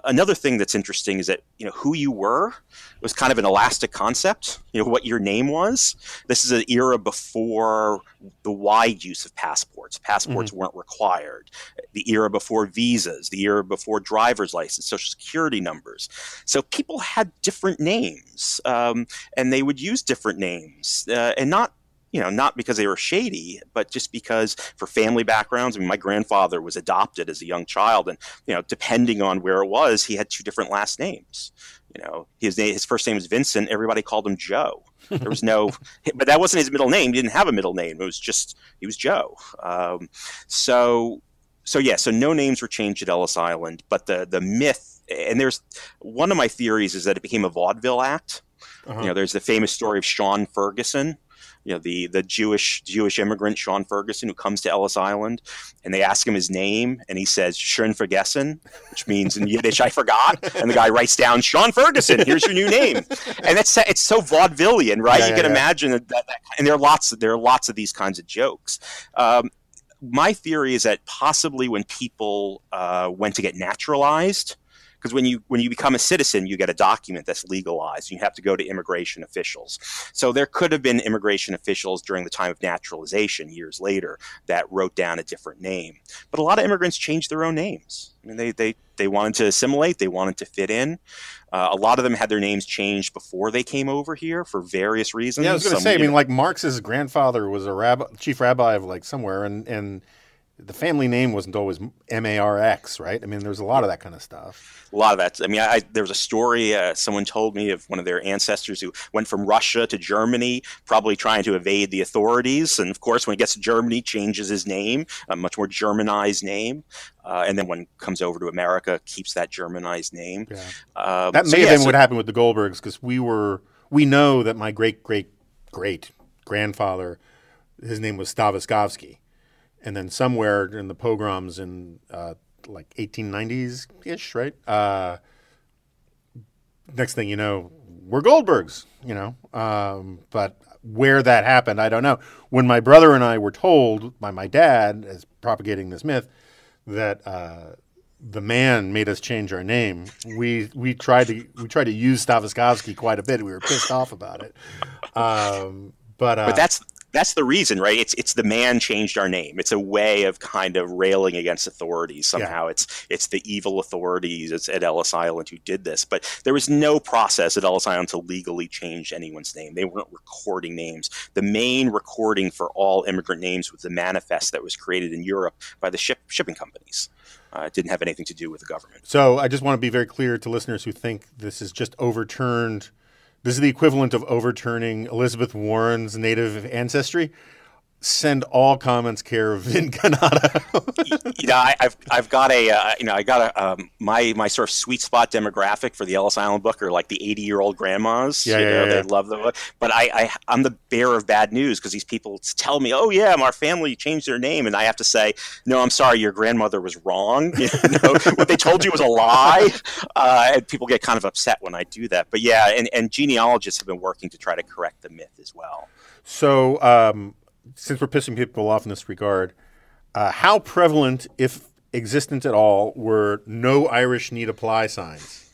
Speaker 5: Another thing that's interesting is that you know who you were was kind of an elastic concept. You know what your name was. This is an era before the wide use of passports. Passports weren't required. The era before visas. The era before driver's license, social security numbers. So people had different names, um, and they would use different names, uh, and not you know, not because they were shady, but just because for family backgrounds. I mean, my grandfather was adopted as a young child, and you know, depending on where it was, he had two different last names. You know, his name, his first name was Vincent. Everybody called him Joe. There was no, <laughs> <laughs> but that wasn't his middle name. He didn't have a middle name. It was just he was Joe. Um, so, so yeah, so no names were changed at Ellis Island, but the the myth, and there's one of my theories is that it became a vaudeville act.
Speaker 4: Uh-huh.
Speaker 5: You know, there's the famous story of Sean Ferguson, you know, the the Jewish Jewish immigrant Sean Ferguson who comes to Ellis Island, and they ask him his name, and he says Schön vergessen, which means in Yiddish I forgot, and the guy writes down Sean Ferguson. Here's your new name, and it's it's so vaudevillian, right?
Speaker 4: Yeah,
Speaker 5: you
Speaker 4: yeah,
Speaker 5: can
Speaker 4: yeah.
Speaker 5: imagine that, that, and there are lots there are lots of these kinds of jokes. Um, my theory is that possibly when people uh, went to get naturalized, because when you when you become a citizen, you get a document that's legalized. You have to go to immigration officials. So there could have been immigration officials during the time of naturalization years later that wrote down a different name. But a lot of immigrants changed their own names. I mean, they they they wanted to assimilate. They wanted to fit in. Uh, a lot of them had their names changed before they came over here for various reasons.
Speaker 4: Yeah, I was going to say. I mean,
Speaker 5: know-
Speaker 4: like Marx's grandfather was a rabbi, chief rabbi of like somewhere, and and the family name wasn't always M A R X, right? I mean, there's a lot of that kind of stuff.
Speaker 5: a lot of that. I mean, I, there was a story uh, someone told me of one of their ancestors who went from Russia to Germany, probably trying to evade the authorities. And of course, when he gets to Germany, changes his name, a much more Germanized name. Uh, and then when comes over to America, keeps that Germanized name.
Speaker 4: Yeah.
Speaker 5: Uh,
Speaker 4: That
Speaker 5: so
Speaker 4: may
Speaker 5: yeah,
Speaker 4: have been
Speaker 5: so-
Speaker 4: what happened with the Goldbergs because we were we know that my great great great grandfather, his name was Staviskovsky, and then somewhere in the pogroms in uh, like 1890s ish, right? Uh, next thing you know, we're Goldbergs, you know. Um, but where that happened, I don't know. When my brother and I were told by my dad, as propagating this myth, that uh, the man made us change our name, we we tried to we tried to use Stavaskovsky quite a bit. We were pissed off about it. Um, but uh,
Speaker 5: But that's that's the reason, right? It's it's the man changed our name. It's a way of kind of railing against authorities. Somehow it's it's the evil authorities it's at Ellis Island who did this. But there was no process at Ellis Island to legally change anyone's name. They weren't recording names. The main recording for all immigrant names was the manifest that was created in Europe by the ship, shipping companies. Uh, it didn't have anything to do with the government.
Speaker 4: So I just want to be very clear to listeners who think this is just overturned. This is the equivalent of overturning Elizabeth Warren's native ancestry. Send all comments care of Vin Cannato.
Speaker 5: you know, I, have I've got a uh, you know I got a um, my my sort of sweet spot demographic for the Ellis Island book are like the eighty year old grandmas.
Speaker 4: Yeah,
Speaker 5: you
Speaker 4: yeah,
Speaker 5: know,
Speaker 4: yeah.
Speaker 5: They love the book, but I, I I'm the bearer of bad news because these people tell me, oh yeah, our family changed their name, and I have to say, no, I'm sorry, your grandmother was wrong. <laughs> You know, what they told you was a lie, uh, and people get kind of upset when I do that. But yeah, and, and genealogists have been working to try to correct the myth as well.
Speaker 4: so um, since we're pissing people off in this regard, uh, how prevalent, if existent at all, were no Irish need apply signs?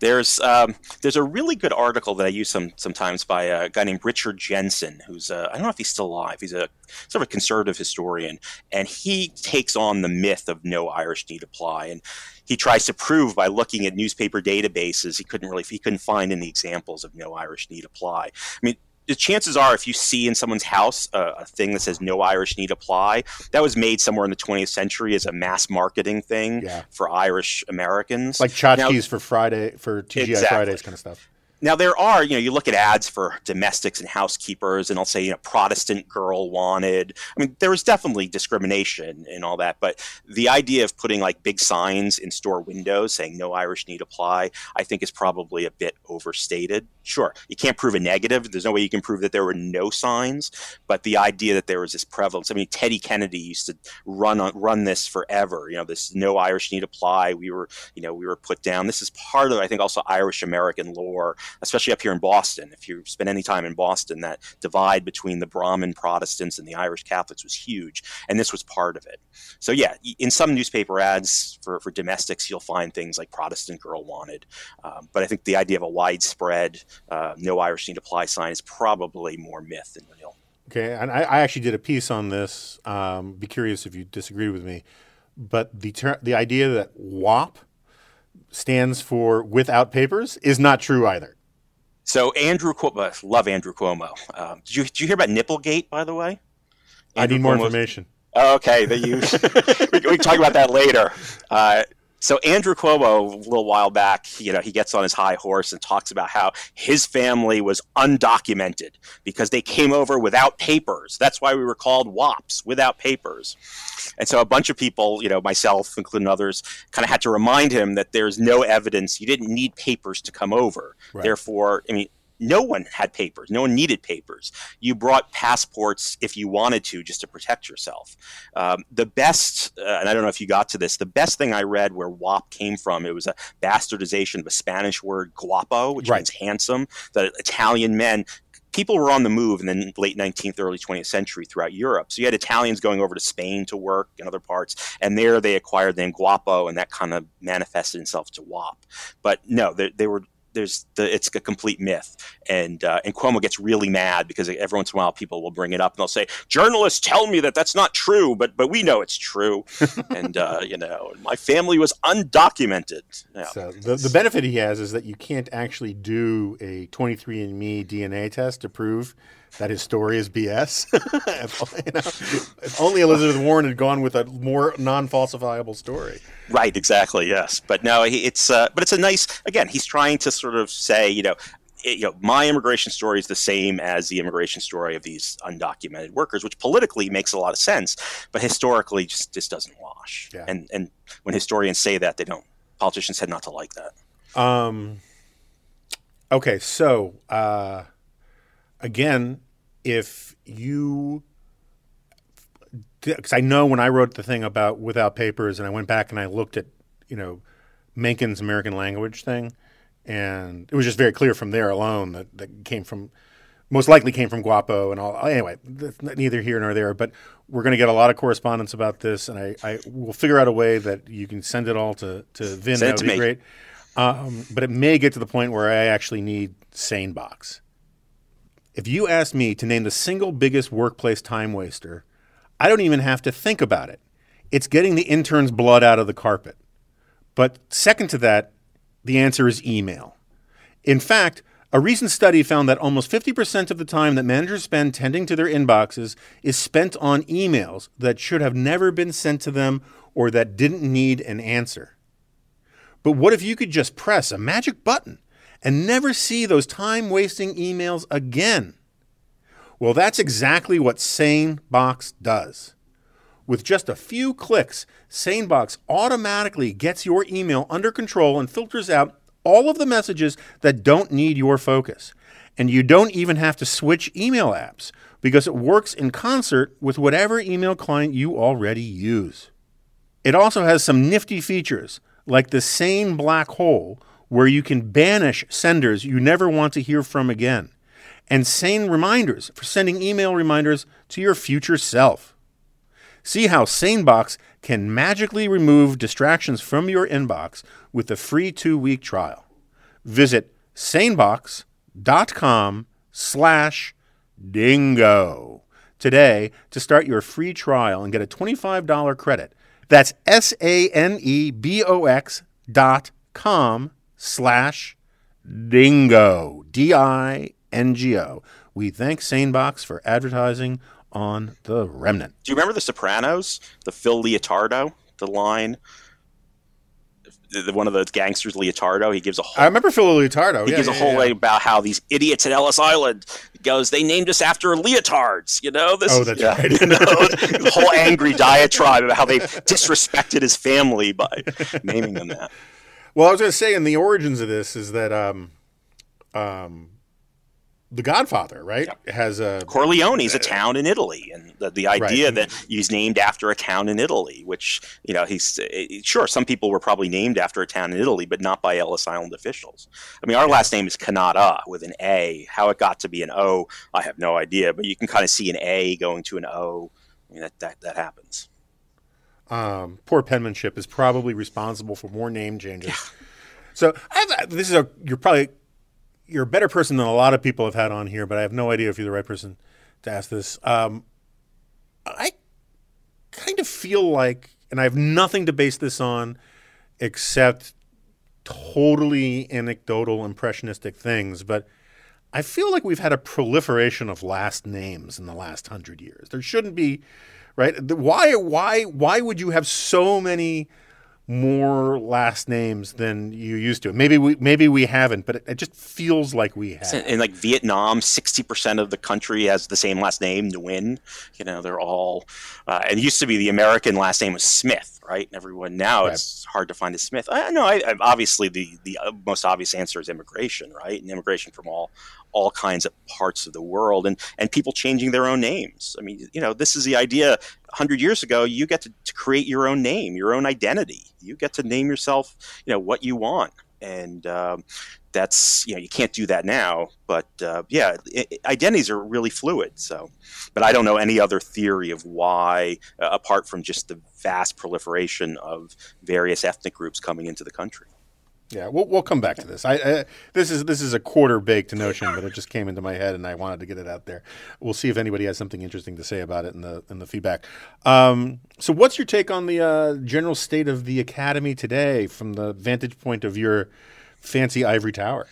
Speaker 5: There's um, there's a really good article that I use some sometimes by a guy named Richard Jensen, who's uh, I don't know if he's still alive. He's a sort of a conservative historian, and he takes on the myth of no Irish need apply, and he tries to prove by looking at newspaper databases he couldn't really he couldn't find any examples of no Irish need apply. I mean. The chances are, if you see in someone's house uh, a thing that says "No Irish Need Apply," that was made somewhere in the 20th century as a mass marketing thing
Speaker 4: Yeah.
Speaker 5: for Irish Americans.
Speaker 4: Like tchotchkes for Friday, for TGI
Speaker 5: Exactly.
Speaker 4: Fridays kind of stuff.
Speaker 5: Now there are, you know, you look at ads for domestics and housekeepers, and I'll say, you know, Protestant girl wanted. I mean, there was definitely discrimination and all that, but the idea of putting like big signs in store windows saying "No Irish need apply," I think is probably a bit overstated. Sure, you can't prove a negative. There's no way you can prove that there were no signs, but the idea that there was this prevalence. I mean, Teddy Kennedy used to run on, run this forever. You know, this "No Irish need apply." We were, you know, we were put down. This is part of, I think, also Irish American lore especially up here in Boston. If you spend any time in Boston, that divide between the Brahmin Protestants and the Irish Catholics was huge, and this was part of it. So yeah, in some newspaper ads for, for domestics, you'll find things like Protestant girl wanted, um, but I think the idea of a widespread uh, no Irish need apply sign is probably more myth than real.
Speaker 4: Okay, and I, I actually did a piece on this. Um, be curious if you disagree with me, but the ter- the idea that WAP stands for without papers is not true either.
Speaker 5: So Andrew, Cuomo, love Andrew Cuomo. Um, did you did you hear about Nipplegate, by the way?
Speaker 4: I
Speaker 5: Andrew
Speaker 4: need more
Speaker 5: Cuomo's-
Speaker 4: information.
Speaker 5: Okay, that you <laughs> we, we can talk about that later. Uh, so Andrew Cuomo, a little while back, you know, he gets on his high horse and talks about how his family was undocumented because they came over without papers. That's why we were called WAPs, without papers. And so a bunch of people, you know, myself, including others, kind of had to remind him that there's no evidence. You didn't need papers to come over.
Speaker 4: Right.
Speaker 5: Therefore, I mean, no one had papers. No one needed papers. You brought passports if you wanted to, just to protect yourself. Um, the best, uh, and I don't know if you got to this, the best thing I read where WAP came from, it was a bastardization of a Spanish word guapo, which
Speaker 4: Right.
Speaker 5: means handsome. That Italian men people were on the move in the late 19th, early 20th century throughout Europe. So you had Italians going over to Spain to work and other parts, and there they acquired the name Guapo, and that kind of manifested itself to WAP. But no, they, they were. There's the, it's a complete myth, and uh, and Cuomo gets really mad because every once in a while people will bring it up and they'll say journalists tell me that that's not true, but but we know it's true, <laughs> and uh, you know my family was undocumented. Yeah.
Speaker 4: So the, the benefit he has is that you can't actually do a 23andMe DNA test to prove that his story is BS. <laughs> if, you know, if only Elizabeth Warren had gone with a more non-falsifiable story.
Speaker 5: Right, exactly. Yes, but no, it's uh, but it's a nice. Again, he's trying to sort of say, you know, it, you know, my immigration story is the same as the immigration story of these undocumented workers, which politically makes a lot of sense, but historically just just doesn't wash.
Speaker 4: Yeah.
Speaker 5: And and when historians say that, they don't. Politicians tend not to like that.
Speaker 4: Um, okay, so uh, again, if you, because I know when I wrote the thing about without papers, and I went back and I looked at, you know, Mencken's American language thing, and it was just very clear from there alone that that came from most likely came from Guapo and all. Anyway, neither here nor there. But we're going to get a lot of correspondence about this, and I, I will figure out a way that you can send it all to to Vin.
Speaker 5: Send it
Speaker 4: that
Speaker 5: to
Speaker 4: would be
Speaker 5: me.
Speaker 4: great. Um, but it may get to the point where I actually need SaneBox. If you ask me to name the single biggest workplace time waster, I don't even have to think about it. It's getting the intern's blood out of the carpet. But second to that, the answer is email. In fact, a recent study found that almost 50% of the time that managers spend tending to their inboxes is spent on emails that should have never been sent to them or that didn't need an answer. But what if you could just press a magic button and never see those time wasting emails again? Well, that's exactly what SaneBox does. With just a few clicks, SaneBox automatically gets your email under control and filters out all of the messages that don't need your focus. And you don't even have to switch email apps because it works in concert with whatever email client you already use. It also has some nifty features like the Sane Black Hole, where you can banish senders you never want to hear from again, and Sane Reminders for sending email reminders to your future self. See how SaneBox can magically remove distractions from your inbox with a free two-week trial. Visit sanebox.com slash dingo today to start your free trial and get a $25 credit. That's S-A-N-E-B-O-X dot com slash dingo, D-I-N-G-O. We thank SaneBox for advertising on The Remnant.
Speaker 5: Do you remember The Sopranos? The Phil Leotardo, the line, the, one of the gangsters, Leotardo. He gives a whole
Speaker 4: I remember Phil Leotardo.
Speaker 5: He
Speaker 4: yeah,
Speaker 5: gives a whole
Speaker 4: yeah.
Speaker 5: way about how these idiots at Ellis Island goes. They named us after leotards. You know this.
Speaker 4: Oh, that's
Speaker 5: yeah,
Speaker 4: right. <laughs>
Speaker 5: you know, <laughs> the whole angry diatribe about how they disrespected his family by naming them that.
Speaker 4: Well, I was going to say, in the origins of this is that um, um, the Godfather, right, has a
Speaker 5: Corleone's a town in Italy, and the, the idea that he's named after a town in Italy, which you know he's eh, sure some people were probably named after a town in Italy, but not by Ellis Island officials. I mean, our last name is Kanata with an A. How it got to be an O, I have no idea, but you can kind of see an A going to an O. I mean, that that, that happens.
Speaker 4: Um, poor penmanship is probably responsible for more name changes. So I have, this is a you're probably you're a better person than a lot of people have had on here, but I have no idea if you're the right person to ask this. Um, I kind of feel like, and I have nothing to base this on except totally anecdotal, impressionistic things, but I feel like we've had a proliferation of last names in the last hundred years. There shouldn't be, right? Why, why, why would you have so many more last names than you used to? Maybe we, maybe we haven't, but it, it just feels like we have.
Speaker 5: In, like Vietnam, sixty percent of the country has the same last name, Nguyen. You know, they're all. Uh, and it used to be the American last name was Smith, right? And everyone now
Speaker 4: Right.
Speaker 5: it's hard to find a Smith. I know. I, I, obviously, the the uh, most obvious answer is immigration, right? And immigration from all all kinds of parts of the world, and and people changing their own names. I mean, you know, this is the idea. hundred years ago, you get to, to create your own name, your own identity. You get to name yourself, you know, what you want, and um, that's you know you can't do that now but uh, yeah i- i- identities are really fluid so but i don't know any other theory of why uh, apart from just the vast proliferation of various ethnic groups coming into the country
Speaker 4: Yeah, we'll, we'll come back to this. I, I this is this is a quarter baked notion, but it just came into my head, and I wanted to get it out there. We'll see if anybody has something interesting to say about it in the in the feedback. Um, so, what's your take on the uh, general state of the academy today, from the vantage point of your fancy ivory tower?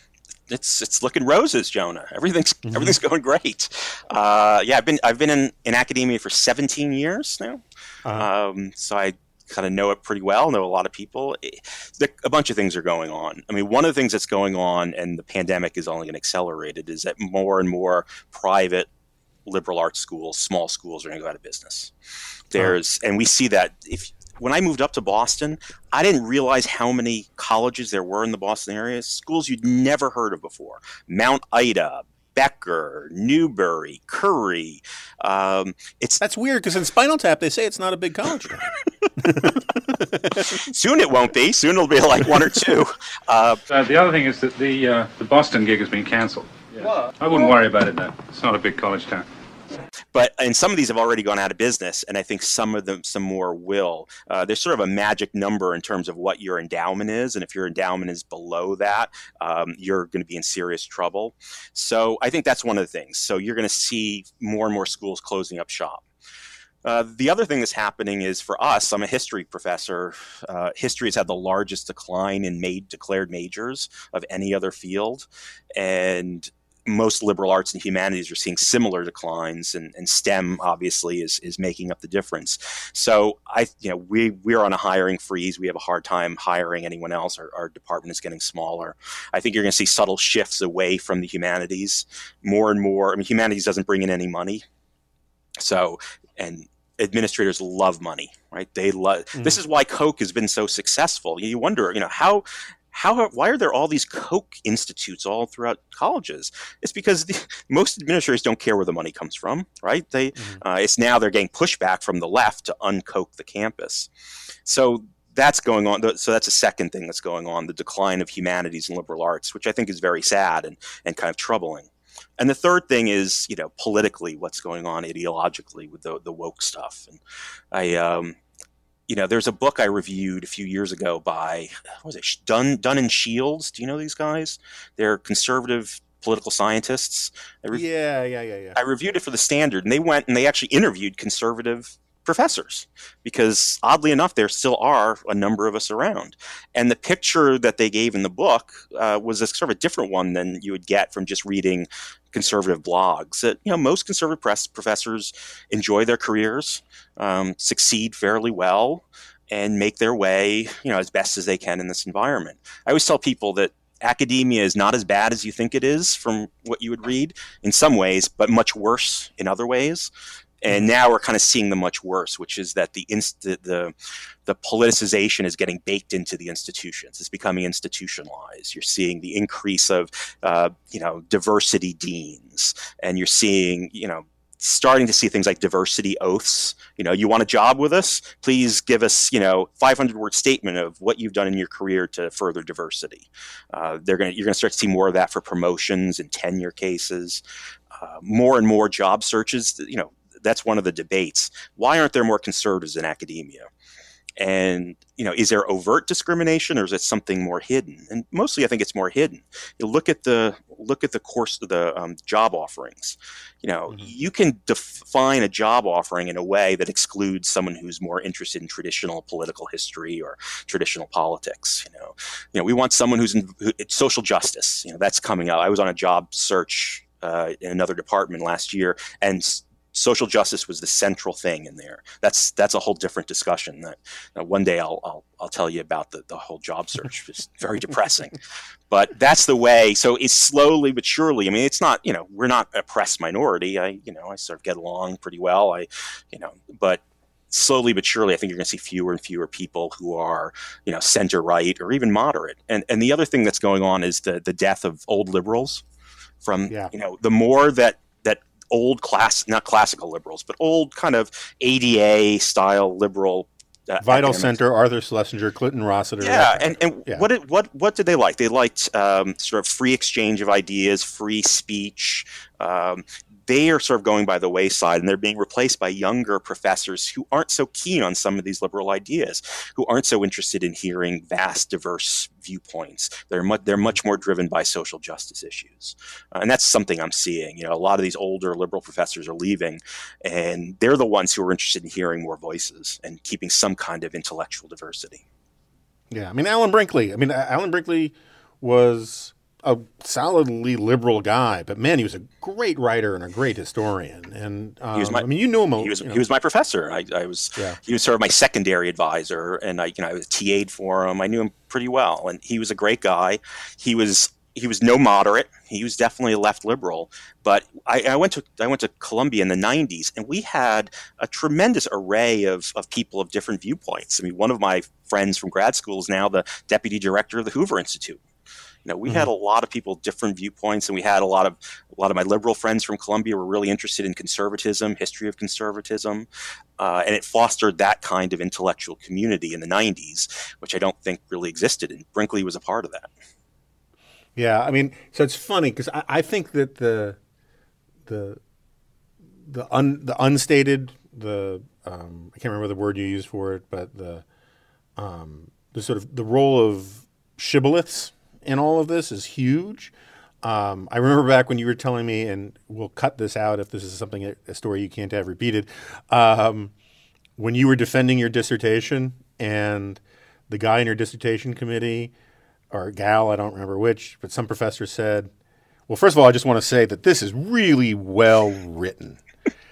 Speaker 5: it's it's looking roses jonah everything's everything's going great uh, yeah i've been i've been in, in academia for 17 years now
Speaker 4: Uh-huh.
Speaker 5: um, so i kind of know it pretty well know a lot of people It- the, a bunch of things are going on i mean one of the things that's going on and the pandemic is only going to accelerate it is that more and more private liberal arts schools small schools are going to go out of business there's and we see that if when I moved up to Boston, I didn't realize how many colleges there were in the Boston area, schools you'd never heard of before. Mount Ida, Becker, Newbury, Curry. Um, it's
Speaker 4: That's weird because in Spinal Tap they say it's not a big college. <laughs> town. <laughs>
Speaker 5: Soon it won't be. Soon it'll be like one or two. Uh,
Speaker 6: Uh, the other thing is that the uh, the Boston gig has been cancelled. I wouldn't worry about it though. It's not a big college town.
Speaker 5: but and some of these have already gone out of business, and I think some of them, some more will. Uh, there's sort of a magic number in terms of what your endowment is, and if your endowment is below that, um, you're going to be in serious trouble. So I think that's one of the things. So you're going to see more and more schools closing up shop. Uh, the other thing that's happening is for us, I'm a history professor. Uh, history has had the largest decline in made declared majors of any other field, and most liberal arts and humanities are seeing similar declines, and, and STEM obviously is is making up the difference. So I, you know, we we're on a hiring freeze. We have a hard time hiring anyone else. Our, our department is getting smaller. I think you're going to see subtle shifts away from the humanities more and more. I mean, humanities doesn't bring in any money, so and administrators love money, right? They love. This is why Koch has been so successful. You wonder, you know, how how why are there all these Koch institutes all throughout colleges? It's because the, most administrators don't care where the money comes from, right? They uh, it's now they're getting pushback from the left to unKoch the campus. So that's going on. So that's a second thing that's going on: the decline of humanities and liberal arts, which I think is very sad and and kind of troubling. And the third thing is, you know, politically, what's going on ideologically with the the woke stuff. And I, um, you know, there's a book I reviewed a few years ago by what was it Dunn Dunn and Shields. Do you know these guys? They're conservative political scientists. Re-
Speaker 4: Yeah, yeah, yeah, yeah.
Speaker 5: I reviewed it for the Standard, and they went and they actually interviewed conservative professors because oddly enough there still are a number of us around. And the picture that they gave in the book uh, was a sort of a different one than you would get from just reading conservative blogs. That you know most conservative press professors enjoy their careers um, succeed fairly well and make their way you know as best as they can in this environment. I always tell people that academia is not as bad as you think it is from what you would read in some ways but much worse in other ways and now we're kind of seeing the much worse, which is that the inst- the the politicization is getting baked into the institutions. It's becoming institutionalized. You're seeing the increase of uh, you know diversity deans, and you're seeing you know starting to see things like diversity oaths. You know, you want a job with us? Please give us, you know, 500 word statement of what you've done in your career to further diversity. Uh, they're to, you're going to start to see more of that for promotions and tenure cases. Uh, more and more job searches. You know, that's one of the debates. Why aren't there more conservatives in academia? And you know, is there overt discrimination or is it something more hidden? And mostly, I think it's more hidden. You look at the look at the course of the um, job offerings. You know, mm-hmm. you can define a job offering in a way that excludes someone who's more interested in traditional political history or traditional politics. You know, you know, we want someone who's in who, social justice. You know, that's coming up. I was on a job search uh, in another department last year, and social justice was the central thing in there. That's that's a whole different discussion. That one day I'll, I'll I'll tell you about the, the whole job search. It's very depressing, <laughs> but that's the way. So it's slowly but surely. I mean, it's not you know we're not a oppressed minority. I you know I sort of get along pretty well. I you know but slowly but surely, I think you're going to see fewer and fewer people who are, you know, center right or even moderate. And and the other thing that's going on is the the death of old liberals. From yeah. you know, the more that old class, not classical liberals, but old kind of ADA style liberal.
Speaker 4: Uh, Vital Center, Arthur Schlesinger, Clinton Rossiter.
Speaker 5: Yeah, and, and yeah. what did, what what did they like? They liked um, sort of free exchange of ideas, free speech, um, they are sort of going by the wayside and they're being replaced by younger professors who aren't so keen on some of these liberal ideas, who aren't so interested in hearing vast, diverse viewpoints. They're much, they're much more driven by social justice issues. Uh, and that's something I'm seeing. You know, a lot of these older liberal professors are leaving, and they're the ones who are interested in hearing more voices and keeping some kind of intellectual diversity.
Speaker 4: Yeah. I mean, Alan Brinkley, I mean, Alan Brinkley was a solidly liberal guy, but man, he was a great writer and a great historian. And um, he was um, my, I mean, you knew him.
Speaker 5: He was,
Speaker 4: you know.
Speaker 5: he was my professor. I, I was yeah. he was sort of my secondary advisor, and I you know I was TA'd for him. I knew him pretty well, and he was a great guy. He was he was no moderate. He was definitely a left liberal. But I, I, went to I went to Columbia in the '90s, and we had a tremendous array of, of people of different viewpoints. I mean, one of my friends from grad school is now the deputy director of the Hoover Institute You know, we had a lot of people different viewpoints, and we had a lot of a lot of my liberal friends from Columbia were really interested in conservatism, history of conservatism, uh, and it fostered that kind of intellectual community in the '90s, which I don't think really existed, and Brinkley was a part of that.
Speaker 4: Yeah, I mean, so it's funny because I, I think that the the the un, the unstated the um, I can't remember the word you used for it, but the um, the sort of the role of shibboleths in all of this is huge. Um, I remember back when you were telling me, and we'll cut this out if this is something a story you can't have repeated. Um, when you were defending your dissertation, and the guy in your dissertation committee or gal, I don't remember which, but some professor said, "Well, first of all, I just want to say that this is really well written."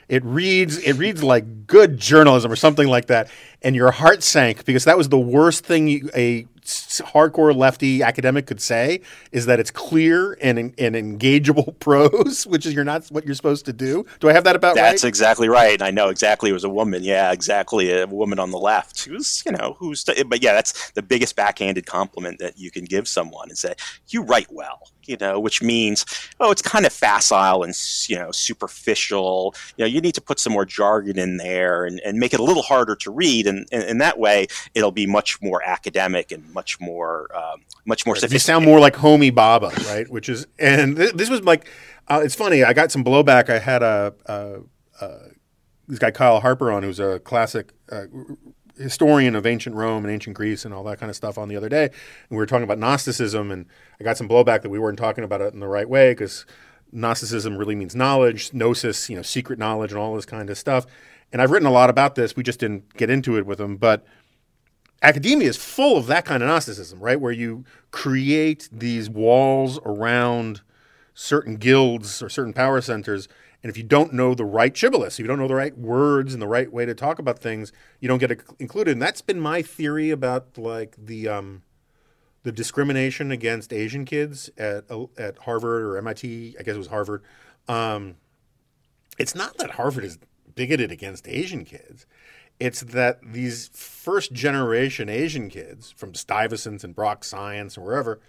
Speaker 4: It reads it reads like good journalism or something like that, and your heart sank because that was the worst thing you, a hardcore lefty academic could say is that it's clear and and engageable <laughs> prose, which is you're not what you're supposed to do. Do I have that about
Speaker 5: That's
Speaker 4: right?
Speaker 5: That's exactly right. I know exactly. It was a woman. Yeah, exactly. A woman on the left who's, you know, who's, but yeah, that's the biggest backhanded compliment that you can give someone and say, you write well, you know, which means, oh, it's kind of facile and, you know, superficial. You know, you need to put some more jargon in there and, and make it a little harder to read. And, and, and that way it'll be much more academic and much more, um, much more
Speaker 4: You
Speaker 5: sophisticated.
Speaker 4: sound more like Homi Bhabha, right? Which is, and th- this was like, uh, it's funny. I got some blowback. I had a, a, a this guy Kyle Harper on, who's a classic uh, historian of ancient Rome and ancient Greece and all that kind of stuff on the other day, and we were talking about Gnosticism, and I got some blowback that we weren't talking about it in the right way because Gnosticism really means knowledge, gnosis, you know, secret knowledge, and all this kind of stuff. And I've written a lot about this. We just didn't get into it with them, but academia is full of that kind of Gnosticism, right? Where you create these walls around certain guilds or certain power centers. And if you don't know the right shibboleths, if you don't know the right words and the right way to talk about things, you don't get included. And that's been my theory about like the um, the discrimination against Asian kids at at Harvard or MIT. I guess it was Harvard. Um, it's not that Harvard is bigoted against Asian kids. It's that these first generation Asian kids from Stuyvesant's and Bronx Science and wherever,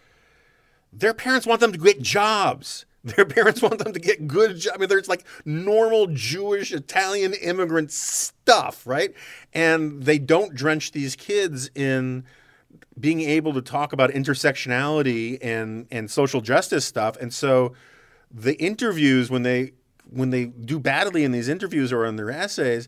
Speaker 4: their parents want them to get jobs. <laughs> Their parents want them to get good jobs. I mean, there's like normal Jewish, Italian immigrant stuff, right? And they don't drench these kids in being able to talk about intersectionality and and social justice stuff. And so the interviews when they when they do badly in these interviews or in their essays,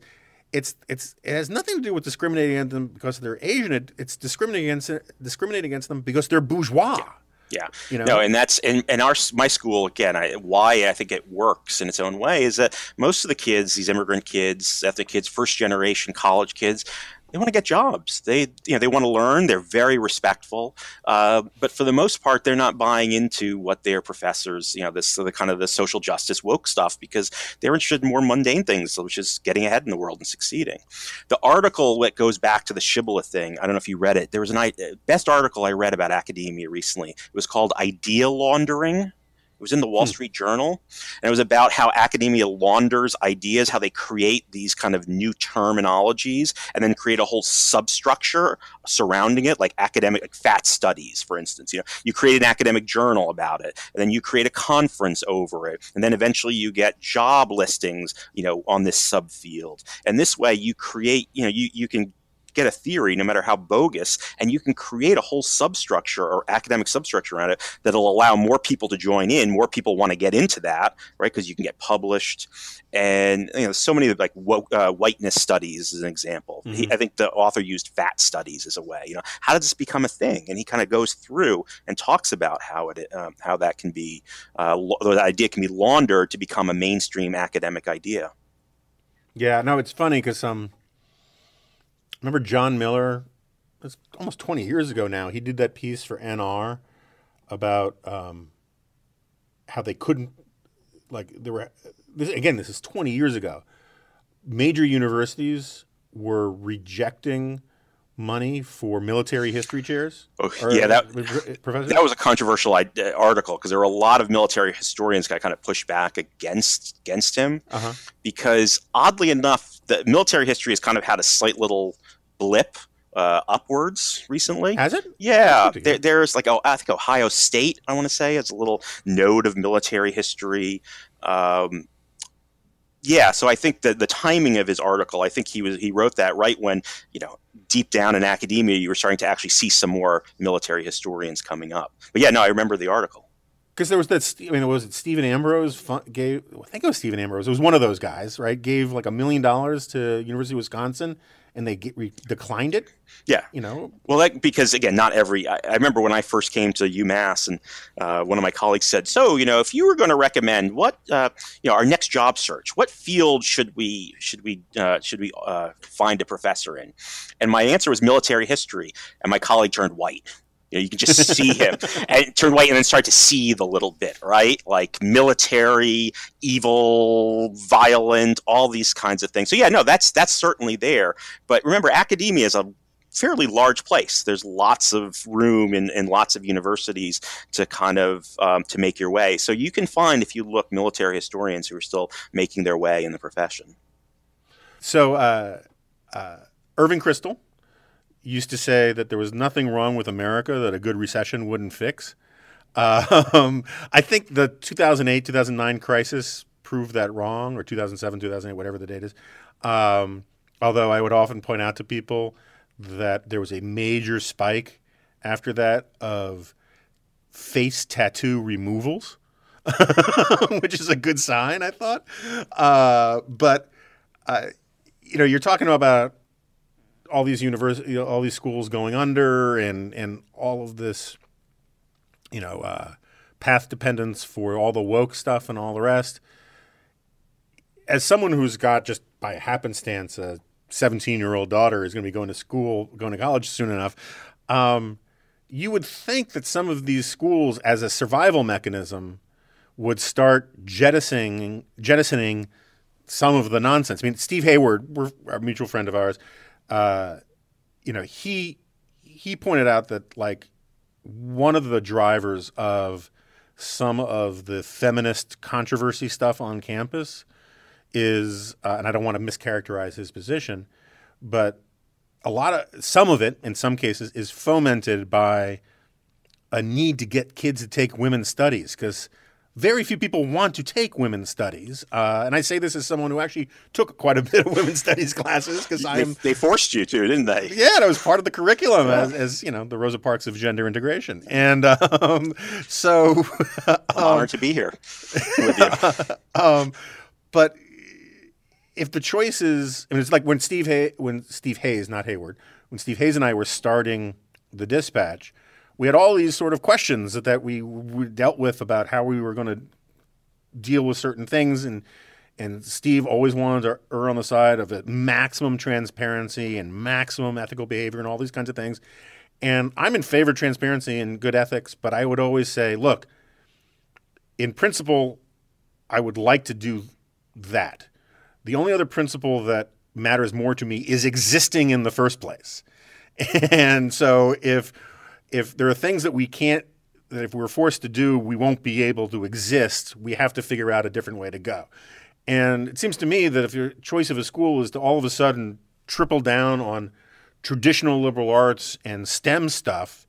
Speaker 4: it's it's it has nothing to do with discriminating against them because they're Asian. It, it's discriminating against discriminating against them because they're bourgeois.
Speaker 5: Yeah, Yeah,
Speaker 4: you know?
Speaker 5: no, and that's and, and our my school again. I, why I think it works in its own way is that most of the kids, these immigrant kids, ethnic kids, first generation college kids, they want to get jobs. They you know they want to learn. They're very respectful, uh, but for the most part, they're not buying into what their professors, you know, this the kind of the social justice woke stuff because they're interested in more mundane things, which is getting ahead in the world and succeeding. The article that goes back to the shibboleth thing, I don't know if you read it. There was an I- best article I read about academia recently. It was called "Idea Laundering." It was in the Wall hmm. Street Journal, and it was about how academia launders ideas, how they create these kind of new terminologies, and then create a whole substructure surrounding it, like academic, like fat studies, for instance. You know, you create an academic journal about it, and then you create a conference over it, and then eventually you get job listings, you know, on this subfield. And this way, you create, you know, you you can get a theory, no matter how bogus, and you can create a whole substructure or academic substructure around it that'll allow more people to join in. More people want to get into that, right? Because you can get published, and you know, so many of, like wo- uh, whiteness studies is an example. He, I think the author used fat studies as a way. You know, how did this become a thing? And he kind of goes through and talks about how it um, how that can be uh, the idea can be laundered to become a mainstream academic idea.
Speaker 4: Yeah, no, it's funny because um, remember John Miller? It's almost twenty years ago now. He did that piece for NR about um, how they couldn't like there were this, again. This is twenty years ago. Major universities were rejecting money for military history chairs.
Speaker 5: Oh,
Speaker 4: Or-
Speaker 5: yeah, that
Speaker 4: professor.
Speaker 5: that was a controversial uh, article because there were a lot of military historians that kind of pushed back against against him
Speaker 4: Uh-huh.
Speaker 5: because oddly enough, the military history has kind of had a slight little blip uh, upwards recently.
Speaker 4: Has it?
Speaker 5: Yeah, there, there's like oh, I think Ohio State. I want to say it's a little node of military history. Um, yeah, so I think that the timing of his article, I think he was he wrote that right when you know deep down in academia you were starting to actually see some more military historians coming up. But yeah, no, I remember the article.
Speaker 4: Because there was that. I mean, was it Stephen Ambrose gave? I think it was Stephen Ambrose. It was one of those guys, right? Gave like a million dollars to University of Wisconsin, and they get, re, declined it.
Speaker 5: Yeah.
Speaker 4: You know,
Speaker 5: Well, that, because again, not every. I, I remember when I first came to UMass, and uh, one of my colleagues said, "So, you know, if you were going to recommend what, uh, you know, our next job search, what field should we should we uh, should we uh, find a professor in?" And my answer was military history, and my colleague turned white. You know, you can just see him <laughs> and turn white, and then start to seethe a little bit, right? Like military, evil, violent, all these kinds of things. So yeah, no, that's that's certainly there. But remember, academia is a fairly large place. There's lots of room in, in lots of universities to kind of um, to make your way. So you can find if you look military historians who are still making their way in the profession.
Speaker 4: So uh, uh, Irving Kristol used to say that there was nothing wrong with America that a good recession wouldn't fix. <laughs> Um, I think the 2008 2009 crisis proved that wrong, or 2007 2008, whatever the date is. Um, although I would often point out to people that there was a major spike after that of face tattoo removals, <laughs> which is a good sign, I thought. Uh, but uh, you know, you're talking about all these university, you know, all these schools going under, and and all of this, you know, uh, path dependence for all the woke stuff and all the rest. As someone who's got just by happenstance a 17 year old daughter is going to be going to school, going to college soon enough. Um, you would think that some of these schools, as a survival mechanism, would start jettisoning jettisoning some of the nonsense. I mean, Steve Hayward, a mutual friend of ours. Uh, you know, he he pointed out that like one of the drivers of some of the feminist controversy stuff on campus is, uh, and I don't want to mischaracterize his position, but a lot of some of it, in some cases, is fomented by a need to get kids to take women's studies because very few people want to take women's studies. Uh, and I say this as someone who actually took quite a bit of women's <laughs> studies classes because
Speaker 5: They,
Speaker 4: I'm
Speaker 5: they forced you to, didn't they?
Speaker 4: yeah, that was part of the curriculum as, as you know the Rosa Parks of gender integration, and um, so <laughs>
Speaker 5: I'm honored to be here with you. <laughs>
Speaker 4: um, but if the choice is, I mean, it's like when Steve Hay, when Steve Hayes, not Hayward, when Steve Hayes and I were starting the dispatch, we had all these sort of questions that, that we, we dealt with about how we were going to deal with certain things, and and Steve always wanted to err on the side of maximum transparency and maximum ethical behavior and all these kinds of things. And I'm in favor of transparency and good ethics, but I would always say, look, in principle, I would like to do that. The only other principle that matters more to me is existing in the first place. <laughs> And so if if there are things that we can't that if we're forced to do, we won't be able to exist, we have to figure out a different way to go. And it seems to me that if your choice of a school is to all of a sudden triple down on traditional liberal arts and STEM stuff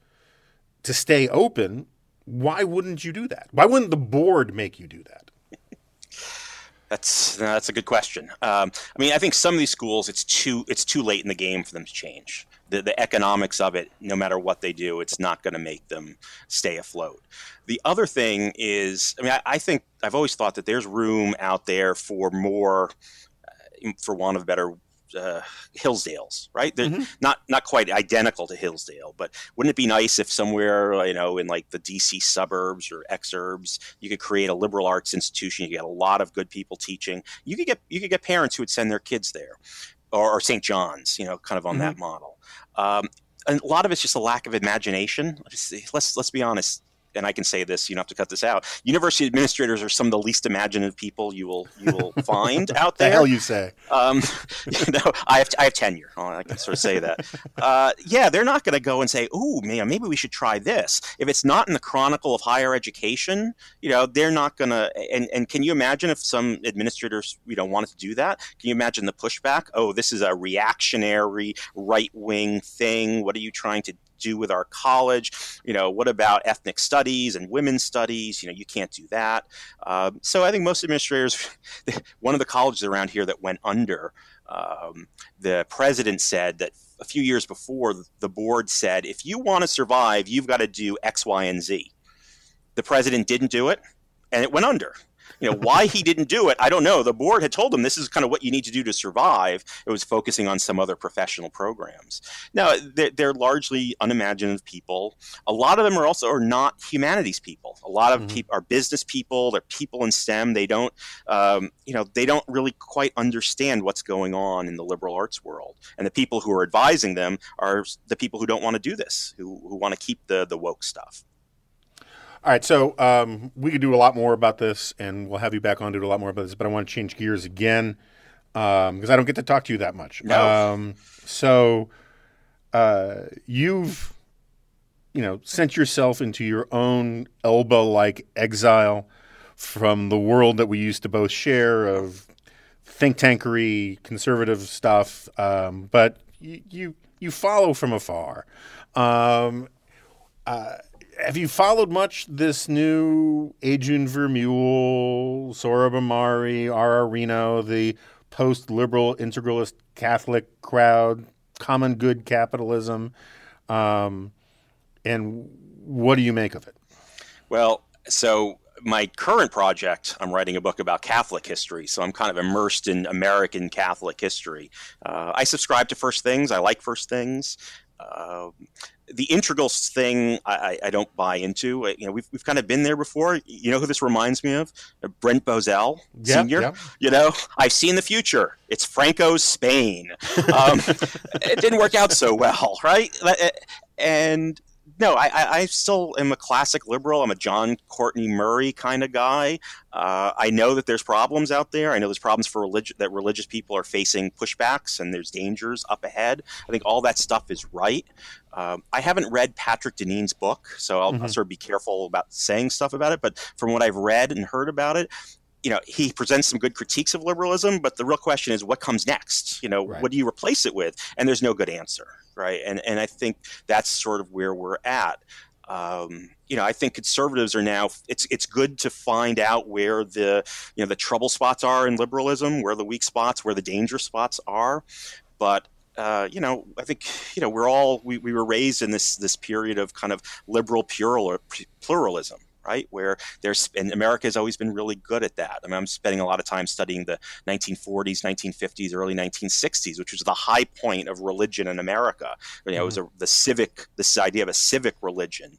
Speaker 4: to stay open, why wouldn't you do that? Why wouldn't the board make you do that?
Speaker 5: That's that's a good question. Um, I mean, I think some of these schools, it's too it's too late in the game for them to change. The, the economics of it, no matter what they do, it's not going to make them stay afloat. The other thing is, I mean, I, I think I've always thought that there's room out there for more, uh, for want of a better uh, Hillsdales, right? They're
Speaker 4: Mhm.
Speaker 5: not not quite identical to Hillsdale, but wouldn't it be nice if somewhere you know in like the DC suburbs or exurbs you could create a liberal arts institution? You get a lot of good people teaching. You could get you could get parents who would send their kids there, or, or St. John's, you know, kind of on that model. Um, and a lot of it's just a lack of imagination. Let's, let's be honest. And I can say this, you don't have to cut this out. University administrators are some of the least imaginative people you will you will <laughs> find out
Speaker 4: The
Speaker 5: there.
Speaker 4: hell you say?
Speaker 5: Um, <laughs> you know, I have I have tenure. Oh, I can sort of say that. <laughs> Uh, yeah, they're not going to go and say, "Oh, man, maybe we should try this." If it's not in the Chronicle of Higher Education, you know, they're not going to. And and can you imagine if some administrators, you know, wanted to do that? Can you imagine the pushback? Oh, this is a reactionary right wing thing. What are you trying to do with our college? You know, what about ethnic studies and women's studies? You know, you can't do that. Um, so I think most administrators, <laughs> one of the colleges around here that went under, um, the president said that a few years before, the board said, if you want to survive, you've got to do X, Y, and Z. The president didn't do it, and it went under. You know why he didn't do it? I don't know. The board had told him this is kind of what you need to do to survive. It was focusing on some other professional programs. Now they're, they're largely unimaginative people. A lot of them are also are not humanities people. A lot of
Speaker 4: Mhm.
Speaker 5: people are business people. They're people in STEM. They don't, um, you know, they don't really quite understand what's going on in the liberal arts world. And the people who are advising them are the people who don't want to do this, who who want to keep the the woke stuff.
Speaker 4: All right, so um, we could do a lot more about this, and we'll have you back on to do a lot more about this. But I want to change gears again because I don't get to talk to you that much.
Speaker 5: No.
Speaker 4: Um, so uh, you've, you know, sent yourself into your own Elba-like exile from the world that we used to both share of think tankery, conservative stuff, um, but you, you you follow from afar. Um, uh, have you followed much this new Adrian Vermeule, Sohrab Ahmari, R.R. Reno, the post-liberal integralist Catholic crowd, common good capitalism, um, and what do you make of it?
Speaker 5: Well, so my current project, I'm writing a book about Catholic history, so I'm kind of immersed in American Catholic history. Uh, I subscribe to First Things. I like First Things. Uh, the integrals thing, I, I, don't buy into. Uh, You know, we've, we've kind of been there before. You know who this reminds me of? Uh, Brent Bozell, Senior. You know, I've seen the future. It's Franco's Spain. Um, <laughs> it didn't work out so well, right? Uh, And no, I, I, I still am a classic liberal. I'm a John Courtney Murray kind of guy. Uh, I know that there's problems out there. I know there's problems for religion that religious people are facing pushbacks and there's dangers up ahead. I think all that stuff is right. Um, I haven't read Patrick Deneen's book, so I'll, I'll
Speaker 4: Mhm.
Speaker 5: sort of be careful about saying stuff about it. But from what I've read and heard about it, you know, he presents some good critiques of liberalism, but the real question is what comes next? You know,
Speaker 4: Right.
Speaker 5: what do you replace it with? And there's no good answer, right? And and I think that's sort of where we're at. Um, you know, I think conservatives are now. It's it's good to find out where the you know the trouble spots are in liberalism, where the weak spots, where the danger spots are, but. Uh, you know, I think you know we're all we, we were raised in this this period of kind of liberal plural, pluralism, right? Where there's and America has always been really good at that. I mean, I'm spending a lot of time studying the 1940s, 1950s, early 1960s, which was the high point of religion in America. You know, it was a, the civic, this idea of a civic religion,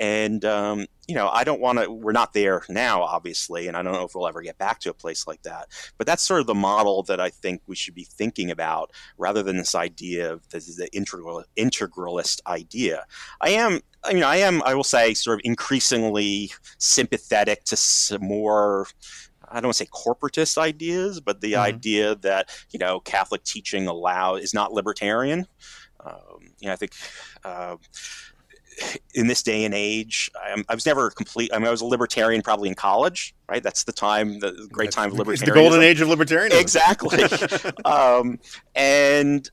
Speaker 5: and um, you know, I don't want to. We're not there now, obviously, and I don't know if we'll ever get back to a place like that. But that's sort of the model that I think we should be thinking about, rather than this idea of this is the integral integralist idea. I am, I mean, I am, I will say, sort of increasingly sympathetic to some more. I don't want to say corporatist ideas, but the
Speaker 4: Mhm.
Speaker 5: idea that you know Catholic teaching allow is not libertarian. Um, you know, I think. Uh, in this day and age, I, I was never complete. I mean, I was a libertarian probably in college, right? That's the time, the great time of libertarianism.
Speaker 4: It's the golden age of libertarianism.
Speaker 5: Exactly. <laughs> um, and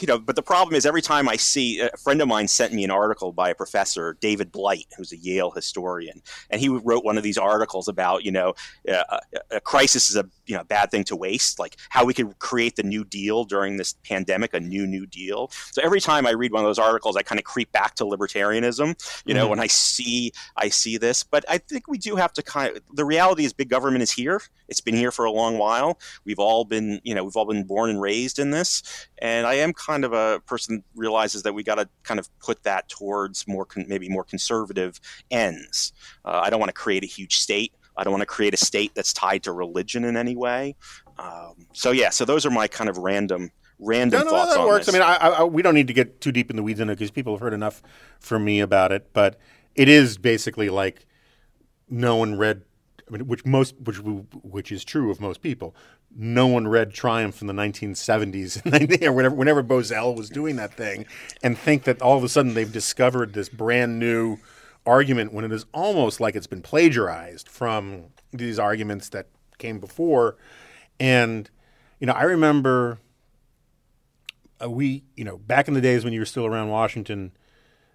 Speaker 5: you know, but the problem is every time I see a friend of mine sent me an article by a professor, David Blight, who's a Yale historian, and he wrote one of these articles about you know uh, a, a crisis is a you know bad thing to waste, like how we could create the New Deal during this pandemic, a new New Deal. So every time I read one of those articles, I kind of creep back to libertarianism. You know,
Speaker 4: Mhm.
Speaker 5: when I see I see this, but I think we do have to kind of. The reality is, big government is here. It's been here for a long while. We've all been, you know, we've all been born and raised in this, and I am kind of a person that realizes that we got to kind of put that towards more con- maybe more conservative ends. Uh, I don't want to create a huge state. I don't want to create a state that's tied to religion in any way. Um, so yeah, so those are my kind of random random
Speaker 4: No, no,
Speaker 5: thoughts
Speaker 4: that
Speaker 5: on
Speaker 4: works.
Speaker 5: this.
Speaker 4: I mean, I, I, we don't need to get too deep in the weeds in it because people have heard enough from me about it. But it is basically like no one read, I mean, which most, which which is true of most people. No one read Triumph in the 1970s, <laughs> or whenever, whenever Bozell was doing that thing, and think that all of a sudden they've discovered this brand new argument when it is almost like it's been plagiarized from these arguments that came before. And you know, I remember uh, we, you know, back in the days when you were still around Washington,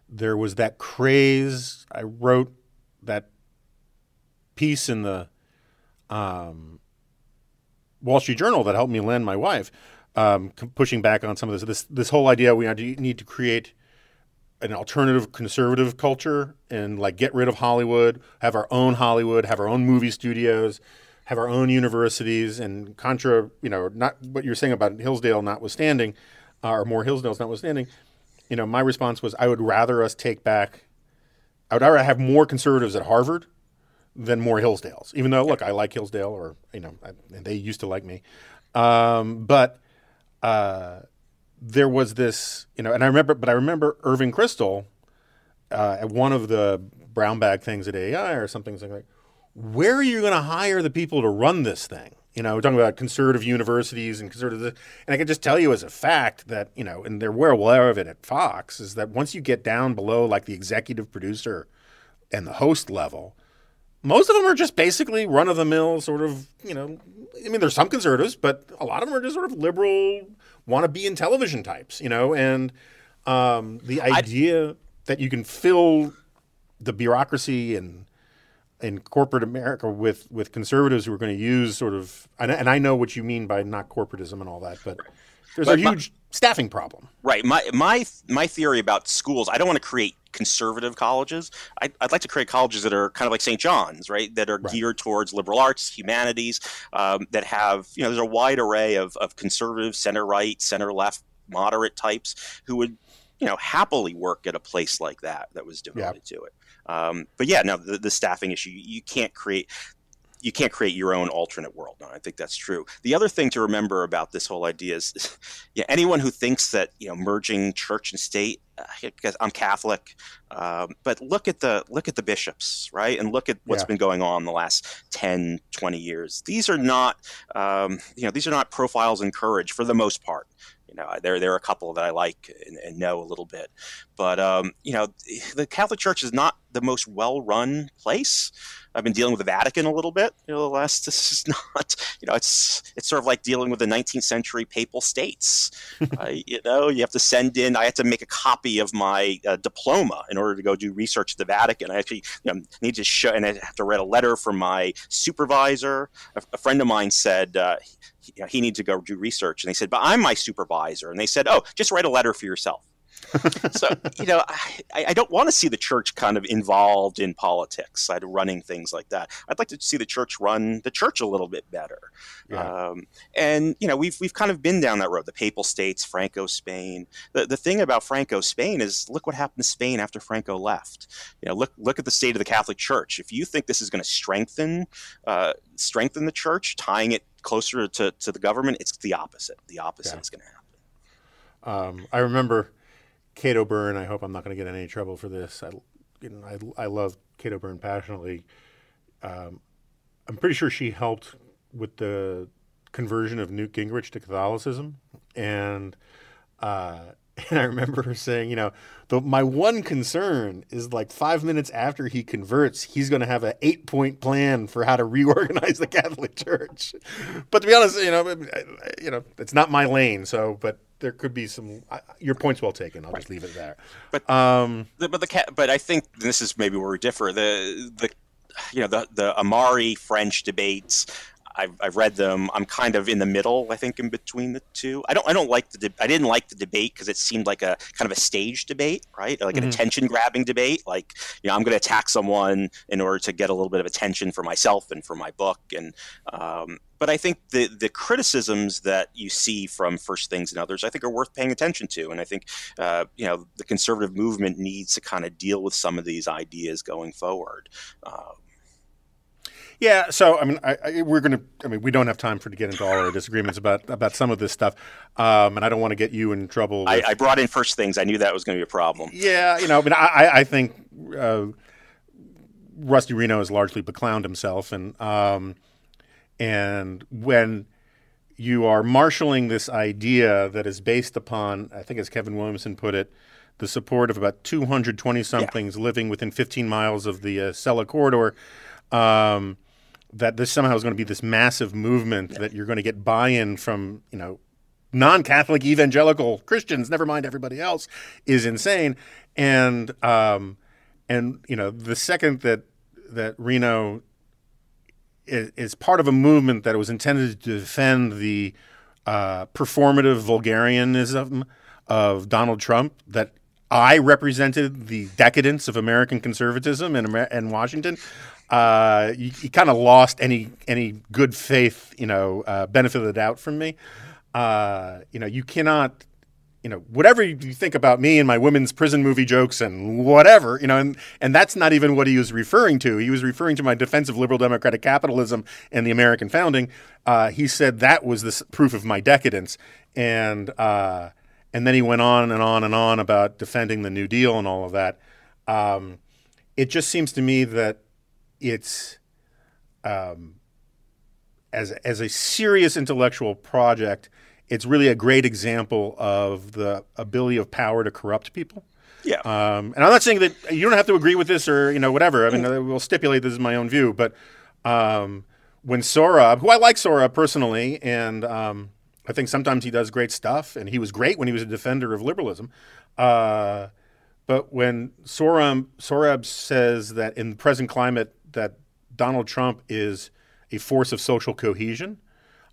Speaker 4: there was that craze. I wrote that piece in the um, Wall Street Journal that helped me land my wife, um, pushing back on some of this. This this whole idea we need to create an alternative conservative culture and like get rid of Hollywood, have our own Hollywood, have our own movie studios, have our own universities, and contra, you know, not what you're saying about Hillsdale notwithstanding, uh, or more Hillsdales notwithstanding, you know, my response was I would rather us take back, I would rather have more conservatives at Harvard than more Hillsdales. Even though, look, I like Hillsdale, or you know, I, they used to like me, um, but uh, there was this, you know, and I remember, but I remember Irving Kristol uh, at one of the brown bag things at AEI or something, saying like, "Where are you going to hire the people to run this thing?" You know, we're talking about conservative universities and conservative, and I can just tell you as a fact that you know, and they're well aware of it at Fox, is that once you get down below like the executive producer and the host level, most of them are just basically run of the mill sort of, you know, I mean, there's some conservatives, but a lot of them are just sort of liberal, want to be in television types, you know, and um, the idea I'd... that you can fill the bureaucracy and in corporate America with with conservatives who are going to use sort of and, and I know what you mean by not corporatism and all that, but there's but a huge my, staffing problem.
Speaker 5: Right. My my my theory about schools, I don't want to create conservative colleges. I, would like to create colleges that are kind of like St. John's, right? That are right. geared towards liberal arts, humanities, um, that have you know there's a wide array of of conservative, center right, center left, moderate types who would you know happily work at a place like that that was devoted yeah. to it. Um, but yeah, no, the, the staffing issue, you can't create you can't create your own alternate world. No, I think that's true. The other thing to remember about this whole idea is, <laughs> yeah, anyone who thinks that you know merging church and state. Uh, because I'm Catholic, um, but look at the look at the bishops, right, and look at what's yeah. been going on the last 10, 20 years. These are not, um, you know, these are not profiles in courage for the most part. You know, there there are a couple that I like and, and know a little bit, but um, you know, the Catholic Church is not the most well run place. I've been dealing with the Vatican a little bit. You know, the last <laughs> this is not. You know, it's it's sort of like dealing with the 19th century papal states. <laughs> uh, you know, you have to send in. I had to make a copy of my uh, diploma in order to go do research at the Vatican. I actually you know, need to show, and I have to write a letter from my supervisor. A, a friend of mine said. Uh, you know, he needs to go do research. And they said, but I'm my supervisor. And they said, oh, just write a letter for yourself. <laughs> so you know, I, I don't want to see the church kind of involved in politics, like running things like that. I'd like to see the church run the church a little bit better. Yeah. Um, and you know, we've we've kind of been down that road. The Papal States, Franco Spain. The the thing about Franco Spain is look what happened to Spain after Franco left. You know, look look at the state of the Catholic Church. If you think this is going to strengthen uh, strengthen the church, tying it closer to, to the government, it's the opposite. The opposite yeah. is going to happen.
Speaker 4: Um, I remember Kate O'Beirne. I hope I'm not going to get in any trouble for this. I, you know, I, I love Kate O'Beirne passionately. Um, I'm pretty sure she helped with the conversion of Newt Gingrich to Catholicism, and uh, <laughs> and I remember her saying, you know, the, my one concern is like five minutes after he converts, he's going to have an eight point plan for how to reorganize the Catholic <laughs> Church. But to be honest, you know, you know, it's not my lane. So, but there could be some. Uh, your point's well taken. I'll right. just leave it there.
Speaker 5: But um, the, but the but I think this is maybe where we differ. The the you know the the Ahmari French debates I've, I've read them. I'm kind of in the middle, I think, in between the two. I don't I don't like the de- I didn't like the debate because it seemed like a kind of a stage debate, right? Like an mm-hmm. attention grabbing debate. Like you know, I'm going to attack someone in order to get a little bit of attention for myself and for my book. And um, but I think the the criticisms that you see from First Things and others, I think, are worth paying attention to. And I think uh, you know the conservative movement needs to kind of deal with some of these ideas going forward. Uh,
Speaker 4: yeah, so I mean, I, I, we're going to. I mean, we don't have time for to get into all our disagreements about about some of this stuff, um, and I don't want to get you in trouble.
Speaker 5: With, I, I, brought in first things. I knew that was going to be a problem.
Speaker 4: Yeah, you know, I mean, I, I think uh, Rusty Reno has largely beclowned himself, and um, and when you are marshaling this idea that is based upon, I think as Kevin Williamson put it, the support of about 220 somethings yeah. living within 15 miles of the uh, Acela corridor. Um, that this somehow is going to be this massive movement yeah. that you're going to get buy-in from, you know, non-Catholic evangelical Christians, never mind everybody else, is insane. And um, and you know, the second that that Reno is, is part of a movement that was intended to defend the uh, performative vulgarianism of Donald Trump, that I represented the decadence of American conservatism in, in Washington. Uh, you, you kind of lost any any good faith, you know, uh, benefit of the doubt from me. Uh, you know, you cannot you know, whatever you think about me and my women's prison movie jokes and whatever, you know, and, and that's not even what he was referring to. He was referring to my defense of liberal democratic capitalism and the American founding. Uh, he said that was the proof of my decadence. And, uh, and then he went on and on and on about defending the New Deal and all of that. Um, it just seems to me that it's, um, as, as a serious intellectual project – it's really a great example of the ability of power to corrupt people.
Speaker 5: Yeah.
Speaker 4: Um, and I'm not saying that you don't have to agree with this or you know whatever. I mean, mm. we'll stipulate this is my own view, but um, when Sohrab, who I like Sohrab personally, and um, I think sometimes he does great stuff, and he was great when he was a defender of liberalism. Uh, but when Sohrab, Sohrab says that in the present climate that Donald Trump is a force of social cohesion,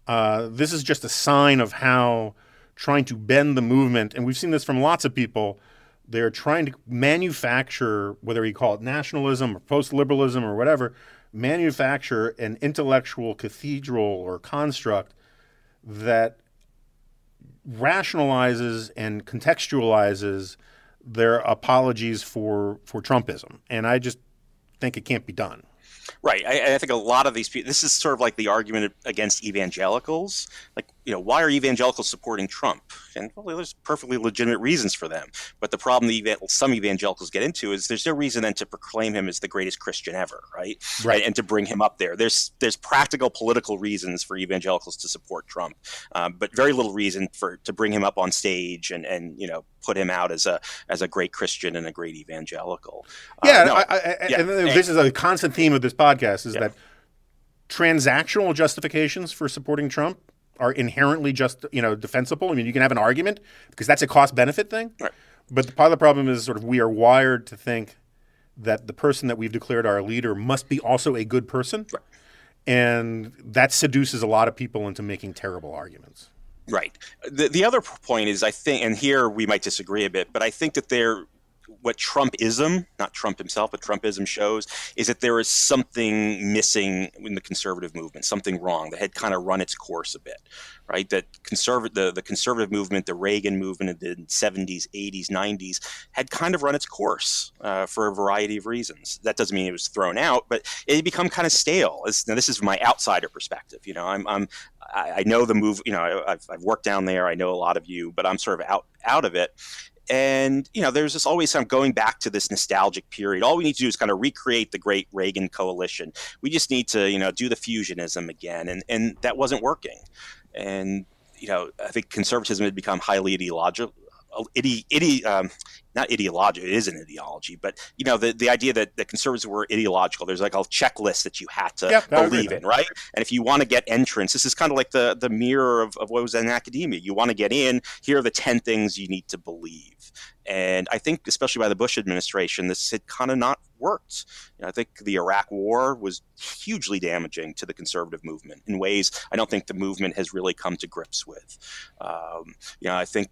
Speaker 4: uh, this is just a sign of how trying to bend the movement, and we've seen this from lots of people. They're trying to manufacture, whether you call it nationalism or post liberalism or whatever, manufacture an intellectual cathedral or construct that rationalizes and contextualizes their apologies for for Trumpism, and I just think it can't be done.
Speaker 5: Right. I, I, think a lot of these people, this is sort of like the argument against evangelicals. Like, you know, why are evangelicals supporting Trump? And well, there's perfectly legitimate reasons for them. But the problem that some evangelicals get into is there's no reason then to proclaim him as the greatest Christian ever, right?
Speaker 4: Right.
Speaker 5: And, and to bring him up there. There's there's practical political reasons for evangelicals to support Trump, um, but very little reason for to bring him up on stage and and you know put him out as a as a great Christian and a great evangelical.
Speaker 4: Uh, yeah, uh, no, I, I, yeah. and this is a constant theme of this podcast is yeah. that transactional justifications for supporting Trump are inherently just you know defensible. I mean, you can have an argument because that's a cost benefit thing.
Speaker 5: Right.
Speaker 4: But the, part of the problem is sort of we are wired to think that the person that we've declared our leader must be also a good person.
Speaker 5: Right.
Speaker 4: And that seduces a lot of people into making terrible arguments.
Speaker 5: Right. The, the other point is, I think, and here we might disagree a bit, but I think that there what Trumpism, not Trump himself, but Trumpism shows is that there is something missing in the conservative movement, something wrong that had kind of run its course a bit, right? That conservative, the, the conservative movement, the Reagan movement in the 70s, 80s, 90s had kind of run its course uh, for a variety of reasons. That doesn't mean it was thrown out, but it had become kind of stale. It's, now, this is my outsider perspective. You know, I'm, I'm I, know the move. You know, I've, I've worked down there. I know a lot of you, but I'm sort of out out of it and you know there's this always of going back to this nostalgic period. All we need to do is kind of recreate the great reagan coalition. We just need to you know do the fusionism again. And and that wasn't working. And you know i think conservatism had become highly ideological ide, ide, um, not ideological, it is an ideology, but you know, the, the idea that the conservatives were ideological, there's like a checklist that you had to
Speaker 4: yep,
Speaker 5: believe in, right? And if you want to get entrance, this is kind of like the, the mirror of, of what was in academia. You want to get in, here are the 10 things you need to believe. And I think, especially by the Bush administration, this had kind of not worked. You know, I think the Iraq War was hugely damaging to the conservative movement in ways I don't think the movement has really come to grips with. Um, you know, I think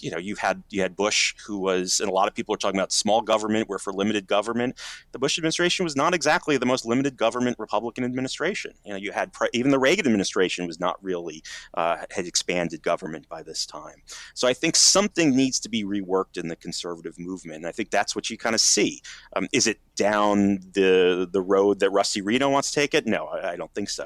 Speaker 5: you know you had you had Bush, who was, and a lot of people are talking about small government. We're for limited government. The Bush administration was not exactly the most limited government Republican administration. You know, you had even the Reagan administration was not really uh, had expanded government by this time. So I think something needs to be reworked in the conservative movement, and I think that's what you kind of see. Um, is it down the the road that Rusty Reno wants to take it? No, I, I don't think so.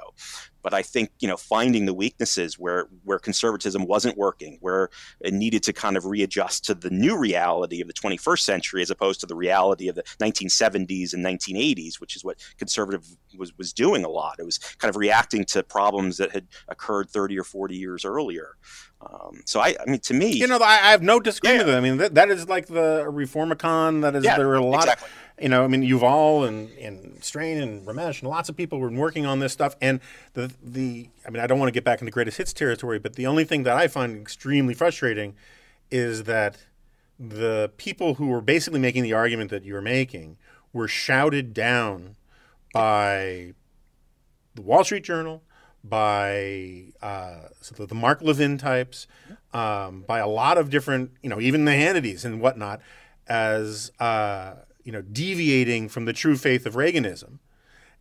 Speaker 5: But I think you know finding the weaknesses where where conservatism wasn't working, where it needed to kind of readjust to the new reality of the 21st century as opposed to the reality of the 1970s and 1980s, which is what conservative was was doing a lot. It was kind of reacting to problems that had occurred 30 or 40 years earlier. Um, so I, I mean, to me,
Speaker 4: You know, I, I have no disagreement with it. I mean, that, that is like the Reformicon. That is,
Speaker 5: Yeah,
Speaker 4: there are a lot
Speaker 5: exactly.
Speaker 4: of, you know, I mean, Yuval and, and Strain and Ramesh and lots of people were working on this stuff. And the, the, I mean, I don't want to get back into greatest hits territory, but the only thing that I find extremely frustrating is that the people who were basically making the argument that you were making were shouted down by the Wall Street Journal, by uh, so the, the Mark Levin types, um, by a lot of different, you know, even the Hannitys and whatnot, as uh, you know, deviating from the true faith of Reaganism.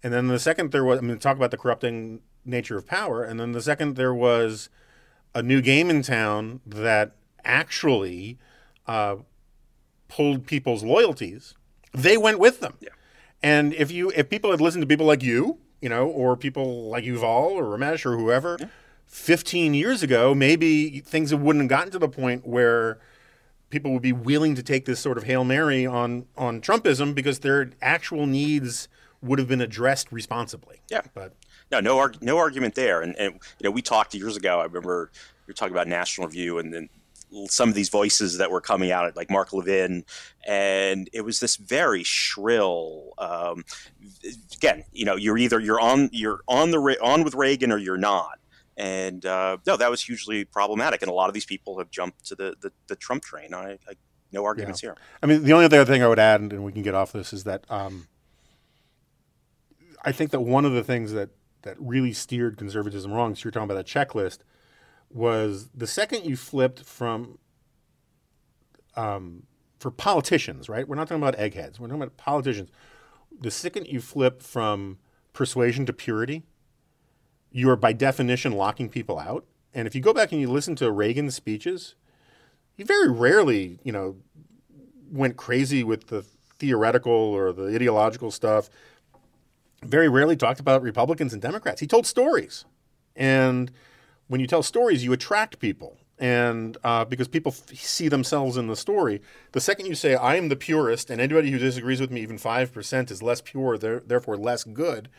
Speaker 4: And then the second there was, I mean, talk about the corrupting nature of power. And then the second there was a new game in town that actually uh, pulled people's loyalties. They went with them. And if you if people had listened to people like you, you know, or people like Yuval or Ramesh or whoever, 15 years ago, maybe things wouldn't have gotten to the point where people would be willing to take this sort of hail mary on on Trumpism because their actual needs would have been addressed responsibly.
Speaker 5: Yeah.
Speaker 4: But
Speaker 5: no, no, arg- no argument there. And, and you know, we talked years ago. I remember you were talking about National Review, and then some of these voices that were coming out, like Mark Levin, and it was this very shrill. Um, again, you know, you're either you're on you're on the on with Reagan or you're not. And uh, no, that was hugely problematic. And a lot of these people have jumped to the the, the Trump train. I, I no arguments here.
Speaker 4: I mean, the only other thing I would add, and we can get off this, is that um, I think that one of the things that that really steered conservatism wrong, so you're talking about that checklist, was the second you flipped from um, for politicians, right? We're not talking about eggheads. We're talking about politicians. The second you flip from persuasion to purity, you are by definition locking people out. And if you go back and you listen to Reagan's speeches, he very rarely, you know, went crazy with the theoretical or the ideological stuff. Very rarely talked about Republicans and Democrats. He told stories, and when you tell stories, you attract people, and uh, because people f- see themselves in the story. The second you say I am the purist, and anybody who disagrees with me, even five percent, is less pure, there- therefore less good.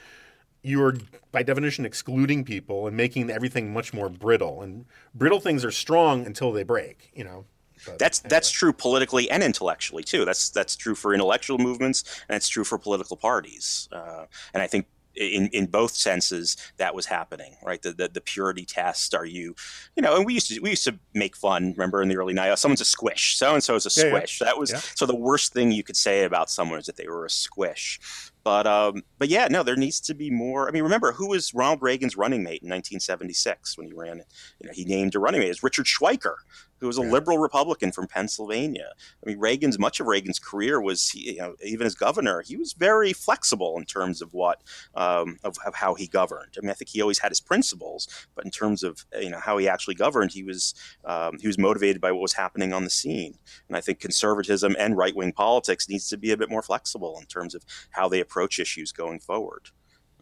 Speaker 4: You are by definition excluding people and making everything much more brittle. And brittle things are strong until they break. You know. But
Speaker 5: That's that's true politically and intellectually too. That's that's true for intellectual movements and it's true for political parties. Uh, and I think in in both senses that was happening, right? The, the the purity test. Are you, you know? And we used to we used to make fun. Remember in the early '90s, someone's a squish. So and so is a
Speaker 4: Yeah, yeah.
Speaker 5: squish. That was
Speaker 4: Yeah.
Speaker 5: so the worst thing you could say about someone is that they were a squish. But um, but yeah, no, there needs to be more. I mean, remember who was Ronald Reagan's running mate in 1976 when he ran? You know, he named a running mate. It was Richard Schweiker, who was a liberal Republican from Pennsylvania. I mean, Reagan's much of Reagan's career was, he, you know, even as governor, he was very flexible in terms of what um, of, of how he governed. I mean, I think he always had his principles, but in terms of you know how he actually governed, he was um, he was motivated by what was happening on the scene. And I think conservatism and right wing politics needs to be a bit more flexible in terms of how they approach issues going forward.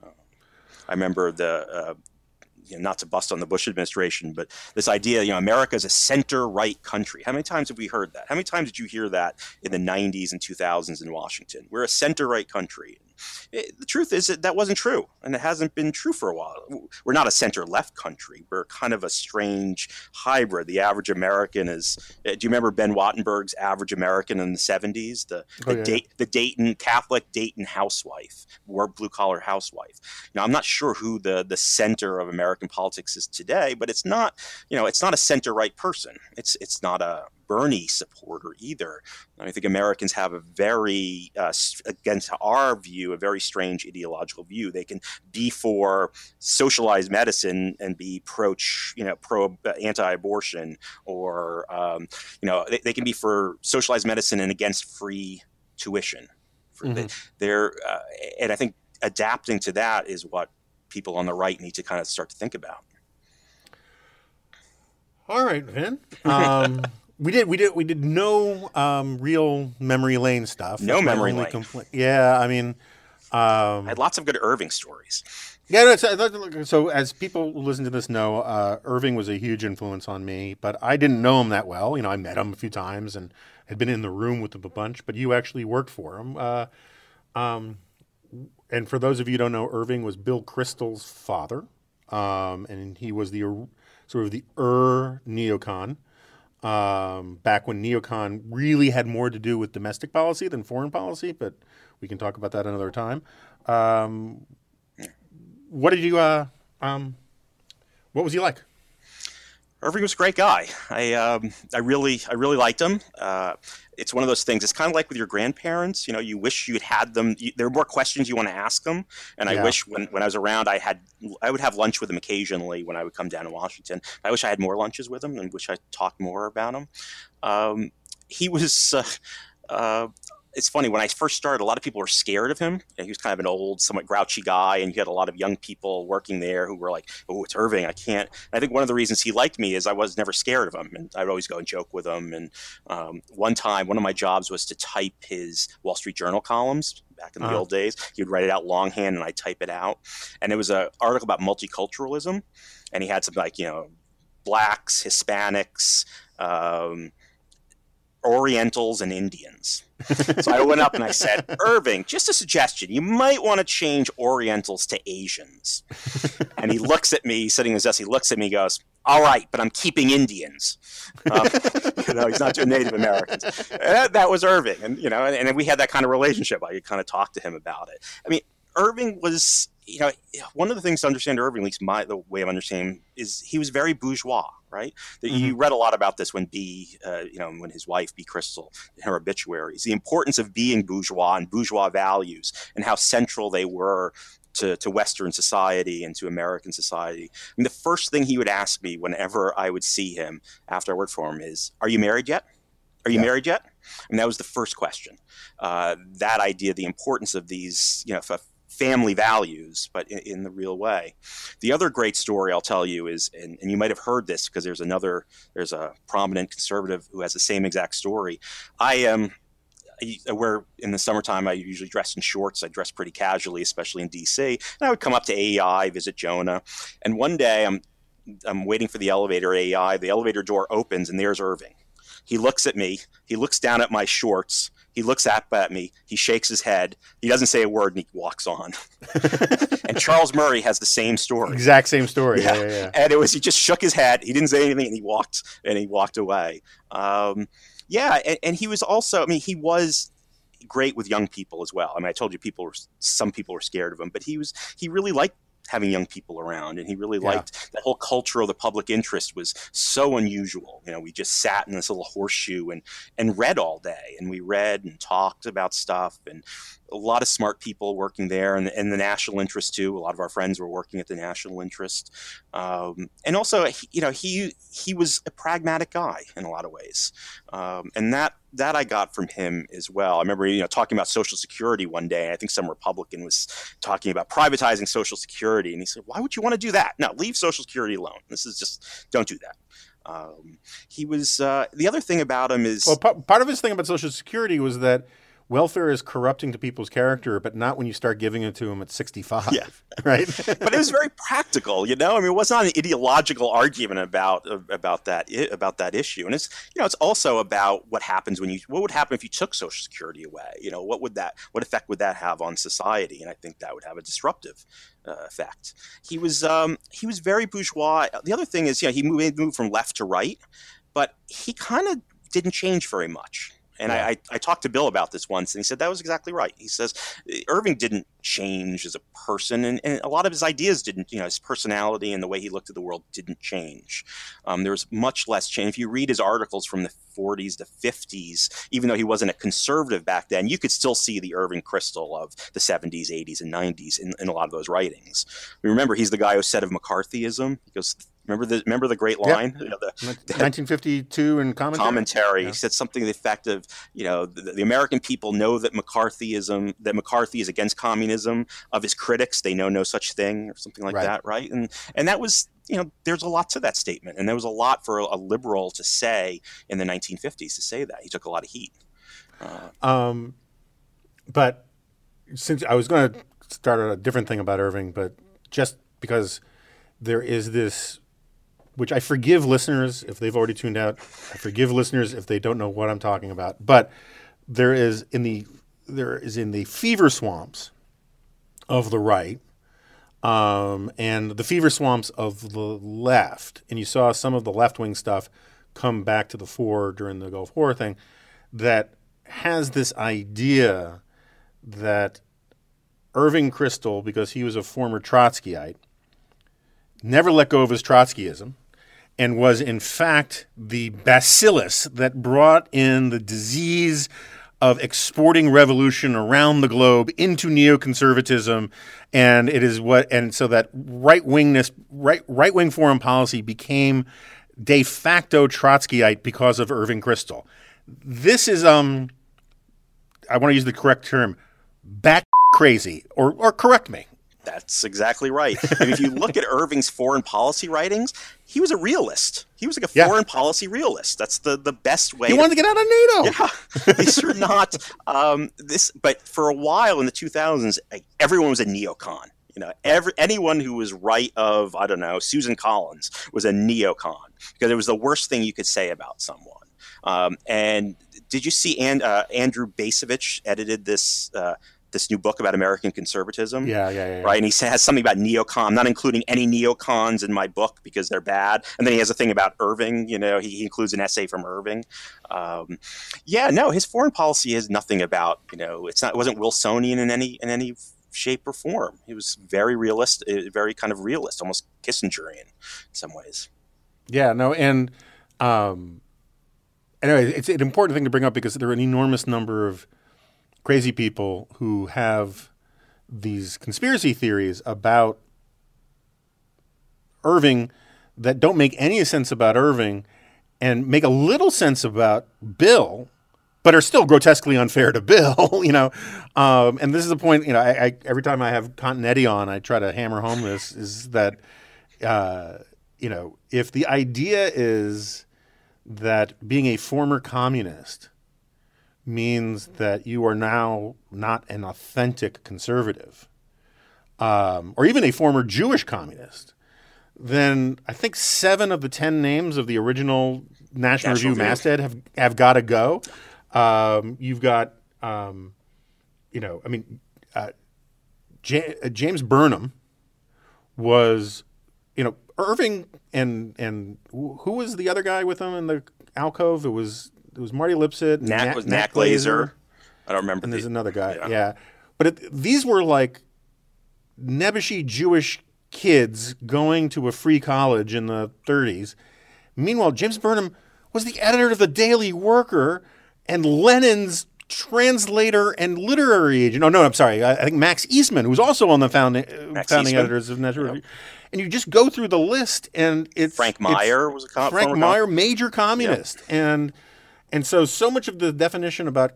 Speaker 5: Uh, I remember the. Uh, you know, not to bust on the Bush administration, but this idea, you know, America is a center-right country. How many times have we heard that? How many times did you hear that in the '90s and 2000s in Washington? We're a center-right country. It, the truth is that that wasn't true, and it hasn't been true for a while. We're not a center-left country. We're kind of a strange hybrid. The average American is. uh, Do you remember Ben Wattenberg's average American in the '70s? The
Speaker 4: Oh,
Speaker 5: the,
Speaker 4: yeah.
Speaker 5: Dayton, the Dayton Catholic Dayton housewife, or blue collar housewife. Now, I'm not sure who the the center of American politics is today, but it's not. You know, it's not a center right person. It's it's not a Bernie supporter either. I think Americans have a very, uh, against our view, a very strange ideological view. They can be for socialized medicine and be pro, you know, pro uh, anti-abortion, or um, you know, they, they can be for socialized medicine and against free tuition. For the- they're, uh, and I think adapting to that is what people on the right need to kind of start to think about.
Speaker 4: All right, Vin. Um, <laughs> We did. We did. We did no um, real memory lane stuff.
Speaker 5: No
Speaker 4: That's
Speaker 5: memory lane.
Speaker 4: compla- yeah, I mean, um,
Speaker 5: I had lots of good Irving stories.
Speaker 4: yeah. No, so, so as people who listen to this know, uh, Irving was a huge influence on me, but I didn't know him that well. You know, I met him a few times and had been in the room with him a bunch. But you actually worked for him. Uh, um, and for those of you who don't know, Irving was Bill Kristol's father, um, and he was the sort of the Ur neocon um, back when neocon really had more to do with domestic policy than foreign policy. But we can talk about that another time. Um, what did you? Uh, um, what was he like?
Speaker 5: Irving was a great guy. I um, I really I really liked him. Uh, it's one of those things. It's kind of like with your grandparents. You know, you wish you had had them. You, there are more questions you want to ask them. And I wish when, when I was around, I had I would have lunch with them occasionally when I would come down to Washington. I wish I had more lunches with them and wish I talked more about them. Um, he was. Uh, uh, it's funny when I first started, a lot of people were scared of him. He was kind of an old, somewhat grouchy guy, and you had a lot of young people working there who were like, "Oh, it's Irving. I can't." And I think one of the reasons he liked me is I was never scared of him, and I'd always go and joke with him. And um, one time, one of my jobs was to type his Wall Street Journal columns back in the
Speaker 4: Uh-huh.
Speaker 5: old days. He would write it out longhand, and I'd type it out. And it was an article about multiculturalism, and he had some like you know, blacks, Hispanics. Um, Orientals and Indians. so I went up and I said, Irving, just a suggestion. You might want to change Orientals to Asians. and he looks at me, sitting in his desk, he looks at me, goes, All right, but I'm keeping Indians. Um, <laughs> you know, he's not doing Native Americans. That, that was Irving. And, you know, and, and we had that kind of relationship. I could kind of talk to him about it. I mean, Irving was, you know, one of the things to understand Irving, at least my the way of understanding, him, is he was very bourgeois, right? That You read a lot about this when B, uh, you know, when his wife Bea Kristol, in her obituaries, the importance of being bourgeois and bourgeois values, and how central they were to, to Western society and to American society. And the first thing he would ask me whenever I would see him after I worked for him is, "Are you married yet? Are you
Speaker 4: Yeah.
Speaker 5: married yet?" And that was the first question. Uh, that idea, the importance of these, you know, f- family values, but in, in the real way. The other great story I'll tell you is, and, and you might have heard this because there's another, there's a prominent conservative who has the same exact story. I am. I wear in the summertime. I usually dress in shorts. I dress pretty casually, especially in DC. And I would come up to AEI, visit Jonah, and one day I'm I'm waiting for the elevator at AEI. The elevator door opens, and there's Irving. He looks at me. He looks down at my shorts. He looks up at me. He shakes his head. He doesn't say a word, and he walks on. <laughs> and Charles Murray has the same story.
Speaker 4: Exact same story. Yeah,
Speaker 5: Yeah.
Speaker 4: yeah, yeah.
Speaker 5: And it was he just shook his head. He didn't say anything, and he walked and he walked away. Um, yeah, and, and he was also. I mean, he was great with young people as well. I mean, I told you people were some people were scared of him, but he was he really liked having young people around and he really
Speaker 4: Yeah.
Speaker 5: liked that whole culture of the public interest was so unusual you know we just sat in this little horseshoe and and read all day and we read and talked about stuff and a lot of smart people working there and, and the national interest too a lot of our friends were working at the national interest um, and also you know he he was a pragmatic guy in a lot of ways um, and that that I got from him as well. I remember you know talking about Social Security one day. I think some Republican was talking about privatizing Social Security, and he said, "Why would you want to do that? No, leave Social Security alone. This is just don't do that." Um, he was uh, the other thing about him is
Speaker 4: Well, pa- part of his thing about Social Security was that welfare is corrupting to people's character, but not when you start giving it to them at 65.
Speaker 5: Yeah. <laughs>
Speaker 4: Right? <laughs>
Speaker 5: but it was very practical, you know. I mean, it was not an ideological argument about about that about that issue, and it's you know it's also about what happens when you what would happen if you took Social Security away. You know, what would that what effect would that have on society? And I think that would have a disruptive uh, effect. He was um, he was very bourgeois. The other thing is, you know, he moved, moved from left to right, but he kind of didn't change very much. And I, I, I talked to Bill about this once, and he said that was exactly right. He says Irving didn't change as a person, and, and a lot of his ideas didn't. You know, his personality and the way he looked at the world didn't change. Um, there was much less change. If you read his articles from the 40s to 50s, even though he wasn't a conservative back then, you could still see the Irving Kristol of the 70s, 80s, and 90s in, in a lot of those writings. Remember, he's the guy who said of McCarthyism. He goes, "Remember the remember the great
Speaker 4: Yep.
Speaker 5: line, You know, the,
Speaker 4: 1952 in commentary.
Speaker 5: commentary.
Speaker 4: Yeah.
Speaker 5: He said something to the effect of, you know, the, the American people know that McCarthyism, that McCarthy is against communism. Of his critics, they know no such thing, or something like
Speaker 4: Right.
Speaker 5: that, right? And and that was you know, there's a lot to that statement, and there was a lot for a, a liberal to say in the 1950s to say that. He took a lot of heat. Uh,
Speaker 4: Um, but since I was going to start a different thing about Irving, but just because there is this, which I forgive listeners if they've already tuned out. I forgive listeners if they don't know what I'm talking about. But there is in the there is in the fever swamps of the right um, and the fever swamps of the left, and you saw some of the left wing stuff come back to the fore during the Gulf War thing, that has this idea that Irving Kristol, because he was a former Trotskyite, never let go of his Trotskyism and was in fact the bacillus that brought in the disease of exporting revolution around the globe into neoconservatism and it is what and so that right wingness right right wing foreign policy became de facto Trotskyite because of Irving Kristol. This is um I want to use the correct term bat crazy or or correct me.
Speaker 5: That's exactly right. I mean, if you look at <laughs> Irving's foreign policy writings, he was a realist. He was like a
Speaker 4: Yeah.
Speaker 5: foreign policy realist. That's the, the best way.
Speaker 4: He
Speaker 5: to-
Speaker 4: wanted to get out of NATO.
Speaker 5: yeah, <laughs> these are not um, this. But for a while in the 2000s, everyone was a neocon. You know, every anyone who was right of I don't know Susan Collins was a neocon because it was the worst thing you could say about someone. Um, and did you see and, uh, Andrew Bacevich edited this uh, this new book about American conservatism?
Speaker 4: Yeah, yeah, yeah.
Speaker 5: right? And he has something about neocon. I'm not including any neocons in my book because they're bad. And then he has a thing about Irving. You know, he, he includes an essay from Irving. Um, yeah, no, his foreign policy is nothing about. You know, it's not. It wasn't Wilsonian in any in any shape or form. He was very realist, uh, very kind of realist, almost Kissingerian in some ways.
Speaker 4: Yeah, no, and um, anyway, it's an important thing to bring up because there are an enormous number of crazy people who have these conspiracy theories about Irving that don't make any sense about Irving and make a little sense about Bill, but are still grotesquely unfair to Bill. <laughs> you know, um, and this is the point. You know, I, I every time I have Continetti on, I try to hammer home this is that uh, you know if the idea is that being a former communist means that you are now not an authentic conservative, um, or even a former Jewish communist, then I think seven of the ten names of the original National,
Speaker 5: National
Speaker 4: Review masthead have have got to go. Um, you've got, um, you know, I mean, uh, Ja- uh, James Burnham was, you know, Irving and and who was the other guy with him in the alcove? It was it was Marty Lipset.
Speaker 5: Nat was Nat Glazer. I don't remember.
Speaker 4: and there's another guy. Yeah,
Speaker 5: yeah.
Speaker 4: but it, these were like nebbishy Jewish kids going to a free college in the 30s. Meanwhile, James Burnham was the editor of the Daily Worker and Lenin's translator and literary agent. Oh no, I'm sorry. I, I think Max Eastman, who was also on the founding uh,
Speaker 5: Max
Speaker 4: founding
Speaker 5: Eastman.
Speaker 4: editors of National Review. And you just go through the list, and it's
Speaker 5: Frank
Speaker 4: it's-
Speaker 5: Meyer was a com-
Speaker 4: Frank
Speaker 5: former com-
Speaker 4: Meyer, major communist, and and so so much of the definition about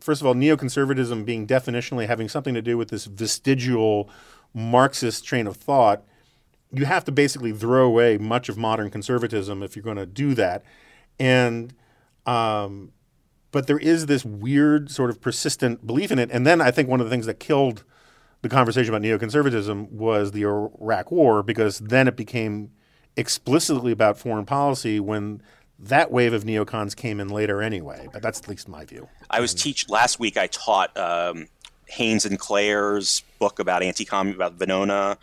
Speaker 4: first of all neoconservatism being definitionally having something to do with this vestigial Marxist train of thought, you have to basically throw away much of modern conservatism if you're going to do that, and um, but there is this weird sort of persistent belief in it, and then I think one of the things that killed the conversation about neoconservatism was the Iraq War because then it became explicitly about foreign policy when that wave of neocons came in later anyway. But that's at least my view.
Speaker 5: I was teach last week. I taught um, Haynes and Klehr's book about anti-com about Venona,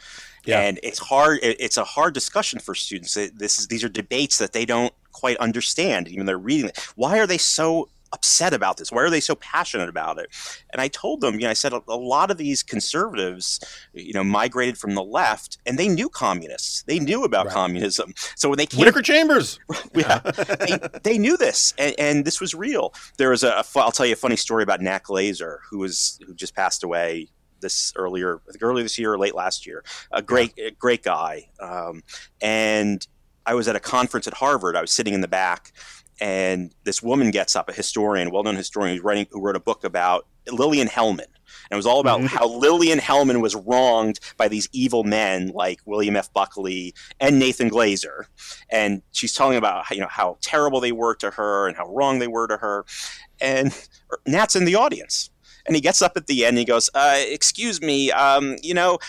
Speaker 4: Yeah.
Speaker 5: and it's hard. it- It's a hard discussion for students. This is these are debates that they don't quite understand. Even they're reading. it. Why are they so upset about this? Why are they so passionate about it? And I told them, you know, I said a, a lot of these conservatives, you know, migrated from the left, and they knew communists. They knew about
Speaker 4: Right.
Speaker 5: communism. So when they came
Speaker 4: Whittaker Chambers. <laughs>
Speaker 5: yeah, they, they knew this, and, and this was real. There was a, a I'll tell you a funny story about Nat Glazer, who was who just passed away this earlier, I think earlier this year or late last year. A great, a great guy, um, and I was at a conference at Harvard. I was sitting in the back, and this woman gets up, a historian, well-known historian, who's writing, who wrote a book about Lillian Hellman. and it was all about how Lillian Hellman was wronged by these evil men like William F. Buckley and Nathan Glazer, and she's telling about you know how terrible they were to her and how wrong they were to her, and Nat's in the audience and he gets up at the end and he goes, uh, "Excuse me, um, you know,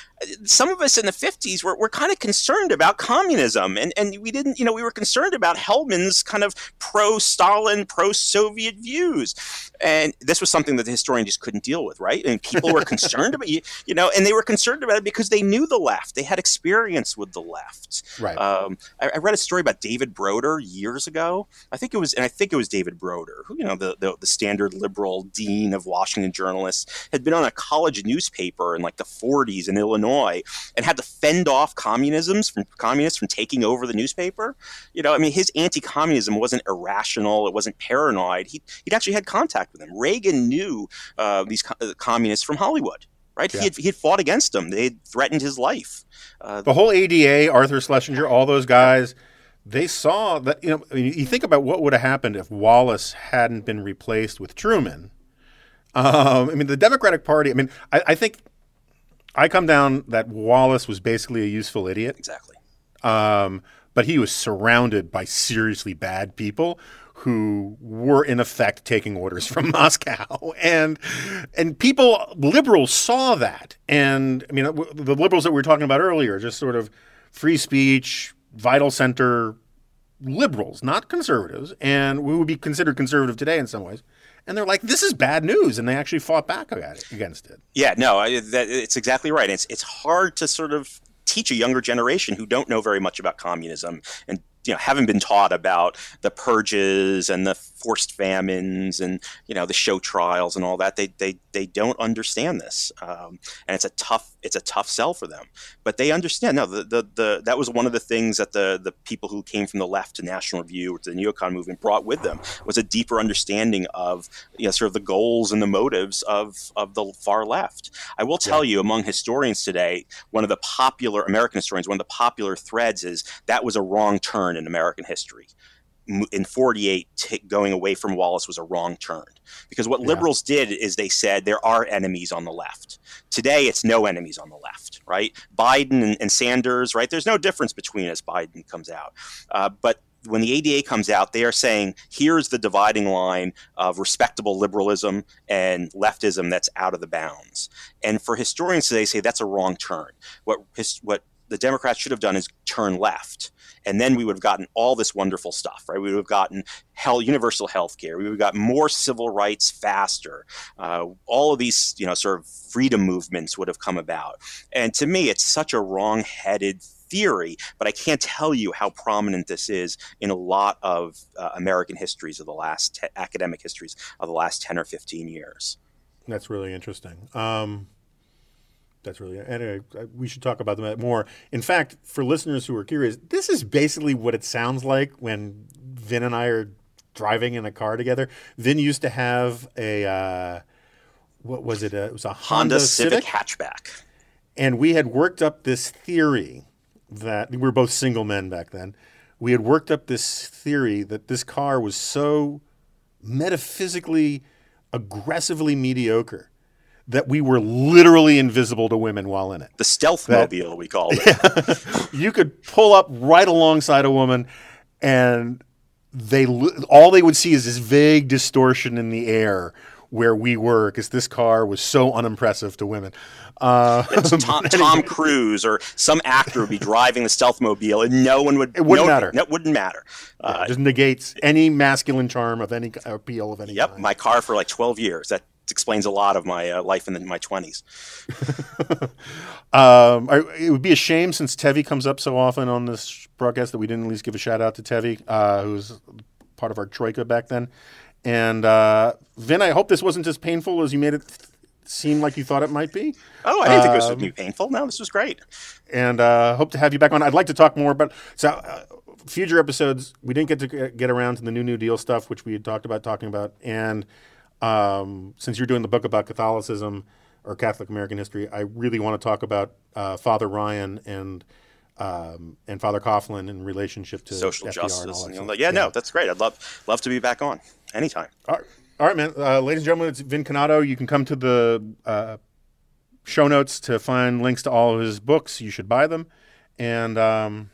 Speaker 5: some of us in the 50s were, were kind of concerned about communism and, and we didn't you know we were concerned about hellman's kind of pro-stalin pro-soviet views. And this was something that the historian just couldn't deal with right? And people were concerned about you, you know and they were concerned about it because they knew the left. They had experience with the left.
Speaker 4: Right.
Speaker 5: um, I, I read a story about david broder years ago. I think it was and i think it was david broder who you know the, the, the standard liberal dean of washington journalists had been on a college newspaper in like the 40s in illinois Illinois and had to fend off communisms from communists from taking over the newspaper. You know, I mean, his anti-communism wasn't irrational; it wasn't paranoid. He he'd actually had contact with them. Reagan knew uh, these co- uh, communists from Hollywood. Right,
Speaker 4: Yeah.
Speaker 5: he, had, he had fought against them. They had threatened his life. Uh,
Speaker 4: the whole ADA, Arthur Schlesinger, all those guys, they saw that. You know, I mean, you think about what would have happened if Wallace hadn't been replaced with Truman. Um, I mean, the Democratic Party. I mean, I, I think I come down that Wallace was basically a useful idiot.
Speaker 5: exactly.
Speaker 4: Um, but he was surrounded by seriously bad people who were in effect taking orders from <laughs> Moscow, and and people liberals saw that, and I mean the liberals that we were talking about earlier, just sort of free speech, vital center liberals, not conservatives, and we would be considered conservative today in some ways. And they're like, "This is bad news," and they actually fought back against it.
Speaker 5: Yeah, no, I, that, it's exactly right. It's it's hard to sort of teach a younger generation who don't know very much about communism and you know haven't been taught about the purges and the forced famines and you know the show trials and all that. They they they don't understand this, um, and it's a tough it's a tough sell for them. But they understand. No, the, the the that was one of the things that the the people who came from the left to National Review or to the neocon movement brought with them was a deeper understanding of you know sort of the goals and the motives of of the far left. I will tell you, among historians today, one of the popular American historians, one of the popular threads is that was a wrong turn in American history. In 48, t- going away from Wallace was a wrong turn. Because what
Speaker 4: Yeah.
Speaker 5: liberals did is they said there are enemies on the left. Today, it's no enemies on the left, right? Biden and, and Sanders, right? There's no difference between us. Biden comes out. Uh, but when the ADA comes out, they are saying here's the dividing line of respectable liberalism and leftism that's out of the bounds. And for historians today, say that's a wrong turn. What his, what the Democrats should have done is turn left. And then we would have gotten all this wonderful stuff, right? We would have gotten hell, universal health care. We would have got more civil rights faster. Uh, all of these, you know, sort of freedom movements would have come about. And to me, it's such a wrong-headed theory, but I can't tell you how prominent this is in a lot of uh, American histories of the last te- academic histories of the last ten or fifteen years.
Speaker 4: That's really interesting. Um, that's really anyway. uh, We should talk about them more. In fact, for listeners who are curious, this is basically what it sounds like when Vin and I are driving in a car together. Vin used to have a uh, what was it? A, it was a Honda,
Speaker 5: Honda Civic hatchback.
Speaker 4: and we had worked up this theory that we were both single men back then. We had worked up this theory that this car was so metaphysically aggressively mediocre that we were literally invisible to women while in it.
Speaker 5: The stealth
Speaker 4: That-
Speaker 5: mobile, we called it. <laughs>
Speaker 4: You could pull up right alongside a woman and they all they would see is this vague distortion in the air where we were because this car was so unimpressive to women. Uh, <laughs>
Speaker 5: Tom, Tom Cruise or some actor would be driving the stealth mobile, and no one would.
Speaker 4: It wouldn't
Speaker 5: no,
Speaker 4: matter.
Speaker 5: No, it wouldn't matter. Uh,
Speaker 4: just negates any masculine charm of any appeal of any
Speaker 5: yep,
Speaker 4: kind.
Speaker 5: my car for like twelve years. That explains a lot of my uh, life in the, my twenties. <laughs>
Speaker 4: Um, I- it would be a shame since Tevi comes up so often on this broadcast that we didn't at least give a shout out to Tevi, uh, who was part of our troika back then. And uh, Vin, I hope this wasn't as painful as you made it seem like you thought it might be.
Speaker 5: Oh, I didn't think this would
Speaker 4: Um,
Speaker 5: be painful. No, this was great.
Speaker 4: and uh, hope to have you back on. I'd like to talk more about so uh, future episodes. We didn't get to get around to the new New Deal stuff, which we had talked about talking about. And um, since you're doing the book about Catholicism or Catholic American history, I really want to talk about uh, Father Ryan and um, and Father Coughlin in relationship to
Speaker 5: Social
Speaker 4: FDR and
Speaker 5: justice. and, know, like, yeah, no, that's great. I'd love love to be back on anytime.
Speaker 4: All right, all right man. Uh, ladies and gentlemen, it's Vin Cannato. You can come to the uh, show notes to find links to all of his books. You should buy them. And um,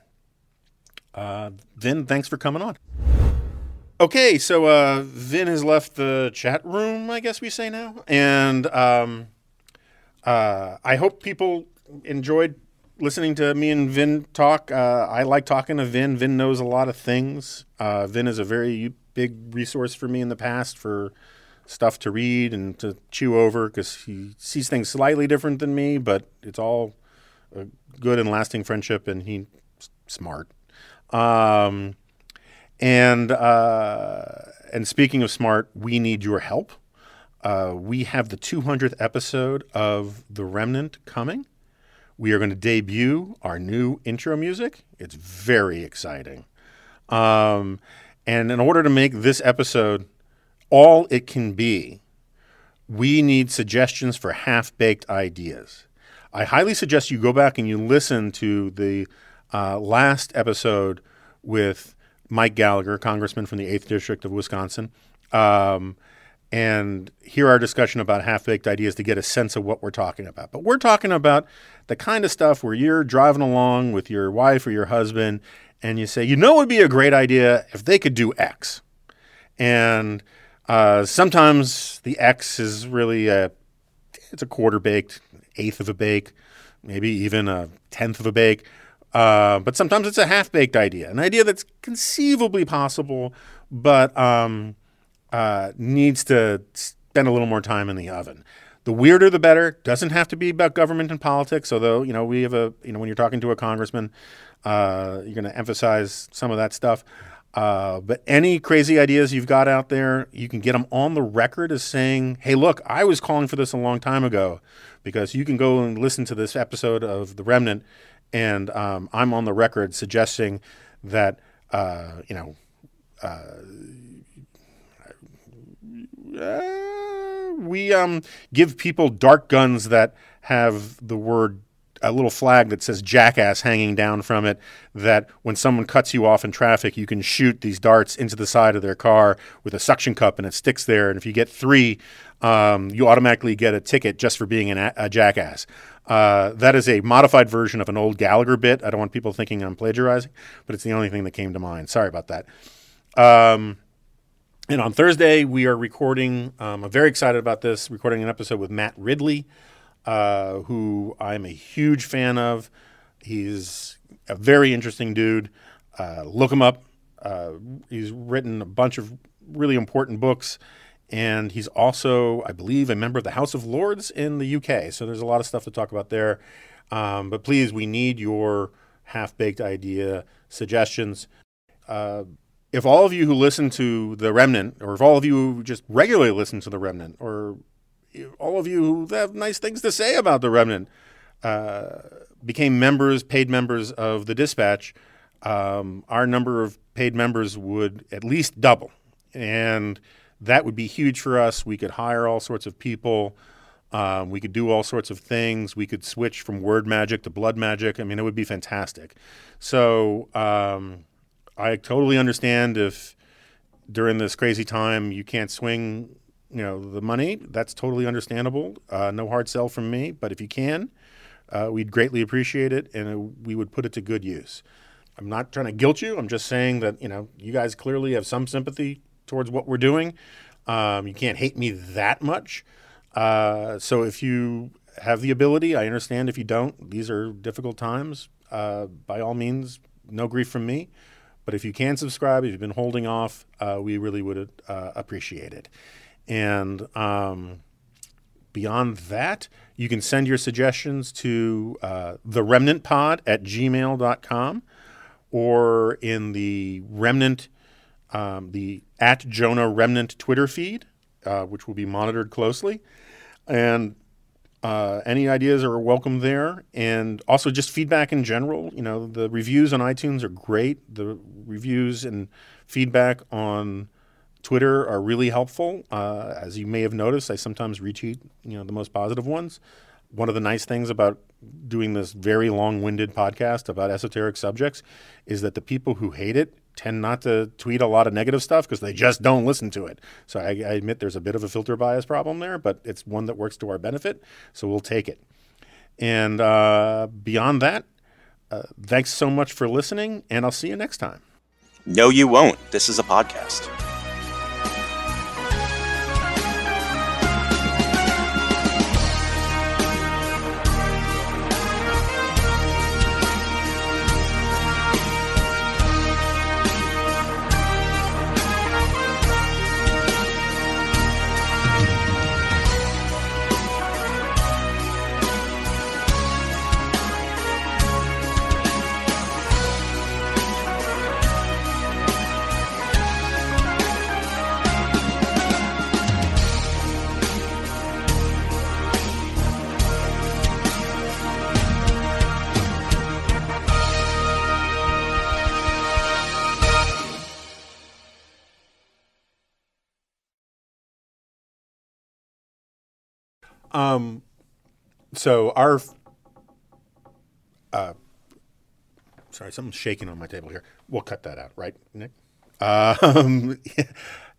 Speaker 4: uh, Vin, thanks for coming on. Okay, so uh, Vin has left the chat room, I guess we say now. And um, uh, I hope people enjoyed listening to me and Vin talk. Uh, I like talking to Vin. Vin knows a lot of things. Uh, Vin is a very big resource for me in the past for stuff to read and to chew over because he sees things slightly different than me, but it's all a good and lasting friendship, and he's smart. Um, and uh, and speaking of smart, we need your help. Uh, we have the 200th episode of The Remnant coming. We are going to debut our new intro music. It's very exciting. Um, and in order to make this episode all it can be, we need suggestions for half baked ideas. I highly suggest you go back and you listen to the uh, last episode with Mike Gallagher, congressman from the 8th District of Wisconsin. Um, and hear our discussion about half baked ideas to get a sense of what we're talking about. But we're talking about the kind of stuff where you're driving along with your wife or your husband and you say, you know, it would be a great idea if they could do X. And uh, sometimes the X is really a, it's a quarter baked, eighth of a bake, maybe even a tenth of a bake. Uh, but sometimes it's a half baked idea, an idea that's conceivably possible, but um, uh, needs to spend a little more time in the oven. The weirder, the better. Doesn't have to be about government and politics. Although you know we have a you know when you're talking to a congressman, uh, you're going to emphasize some of that stuff. Uh, but any crazy ideas you've got out there, you can get them on the record as saying, "Hey, look, I was calling for this a long time ago," because you can go and listen to this episode of The Remnant, and um, I'm on the record suggesting that uh, you know uh, we um, give people dart guns that have the word a little flag that says jackass hanging down from it that when someone cuts you off in traffic you can shoot these darts into the side of their car with a suction cup and it sticks there. And if you get three um, you automatically get a ticket just for being an, a jackass uh, that is a modified version of an old gallagher bit i don't want people thinking i'm plagiarizing but it's the only thing that came to mind sorry about that um, and on Thursday, we are recording. Um, I'm very excited about this. Recording an episode with Matt Ridley, uh, who I'm a huge fan of. He's a very interesting dude. Uh, look him up. Uh, he's written a bunch of really important books, and he's also, I believe, a member of the House of Lords in the UK. So there's a lot of stuff to talk about there. Um, but please, we need your half baked idea suggestions. Uh, if all of you who listen to the remnant or if all of you who just regularly listen to the remnant or all of you who have nice things to say about the remnant uh, became members paid members of the dispatch um, our number of paid members would at least double and that would be huge for us we could hire all sorts of people um, we could do all sorts of things we could switch from word magic to blood magic i mean it would be fantastic so um, I totally understand if during this crazy time you can't swing, you know, the money. That's totally understandable. Uh, no hard sell from me. But if you can, uh, we'd greatly appreciate it, and uh, we would put it to good use. I'm not trying to guilt you. I'm just saying that you know you guys clearly have some sympathy towards what we're doing. Um, you can't hate me that much. Uh, so if you have the ability, I understand. If you don't, these are difficult times. Uh, by all means, no grief from me. But if you can subscribe, if you've been holding off, uh, we really would uh, appreciate it. And um, beyond that, you can send your suggestions to uh, the remnant pod at gmail.com or in the remnant, um, the at Jonah Remnant Twitter feed, uh, which will be monitored closely. And uh, any ideas are welcome there, and also just feedback in general. You know, the reviews on iTunes are great. The reviews and feedback on Twitter are really helpful. Uh, as you may have noticed, I sometimes retweet you know the most positive ones. One of the nice things about doing this very long-winded podcast about esoteric subjects is that the people who hate it tend not to tweet a lot of negative stuff because they just don't listen to it. So I, I, admit there's a bit of a filter bias problem there, but it's one that works to our benefit. So we'll take it. And uh, beyond that, uh, thanks so much for listening, and I'll see you next time.
Speaker 5: No, you won't. This is a podcast.
Speaker 4: Um, so our, uh, sorry, something's shaking on my table here. We'll cut that out, right, Nick? Um, <laughs>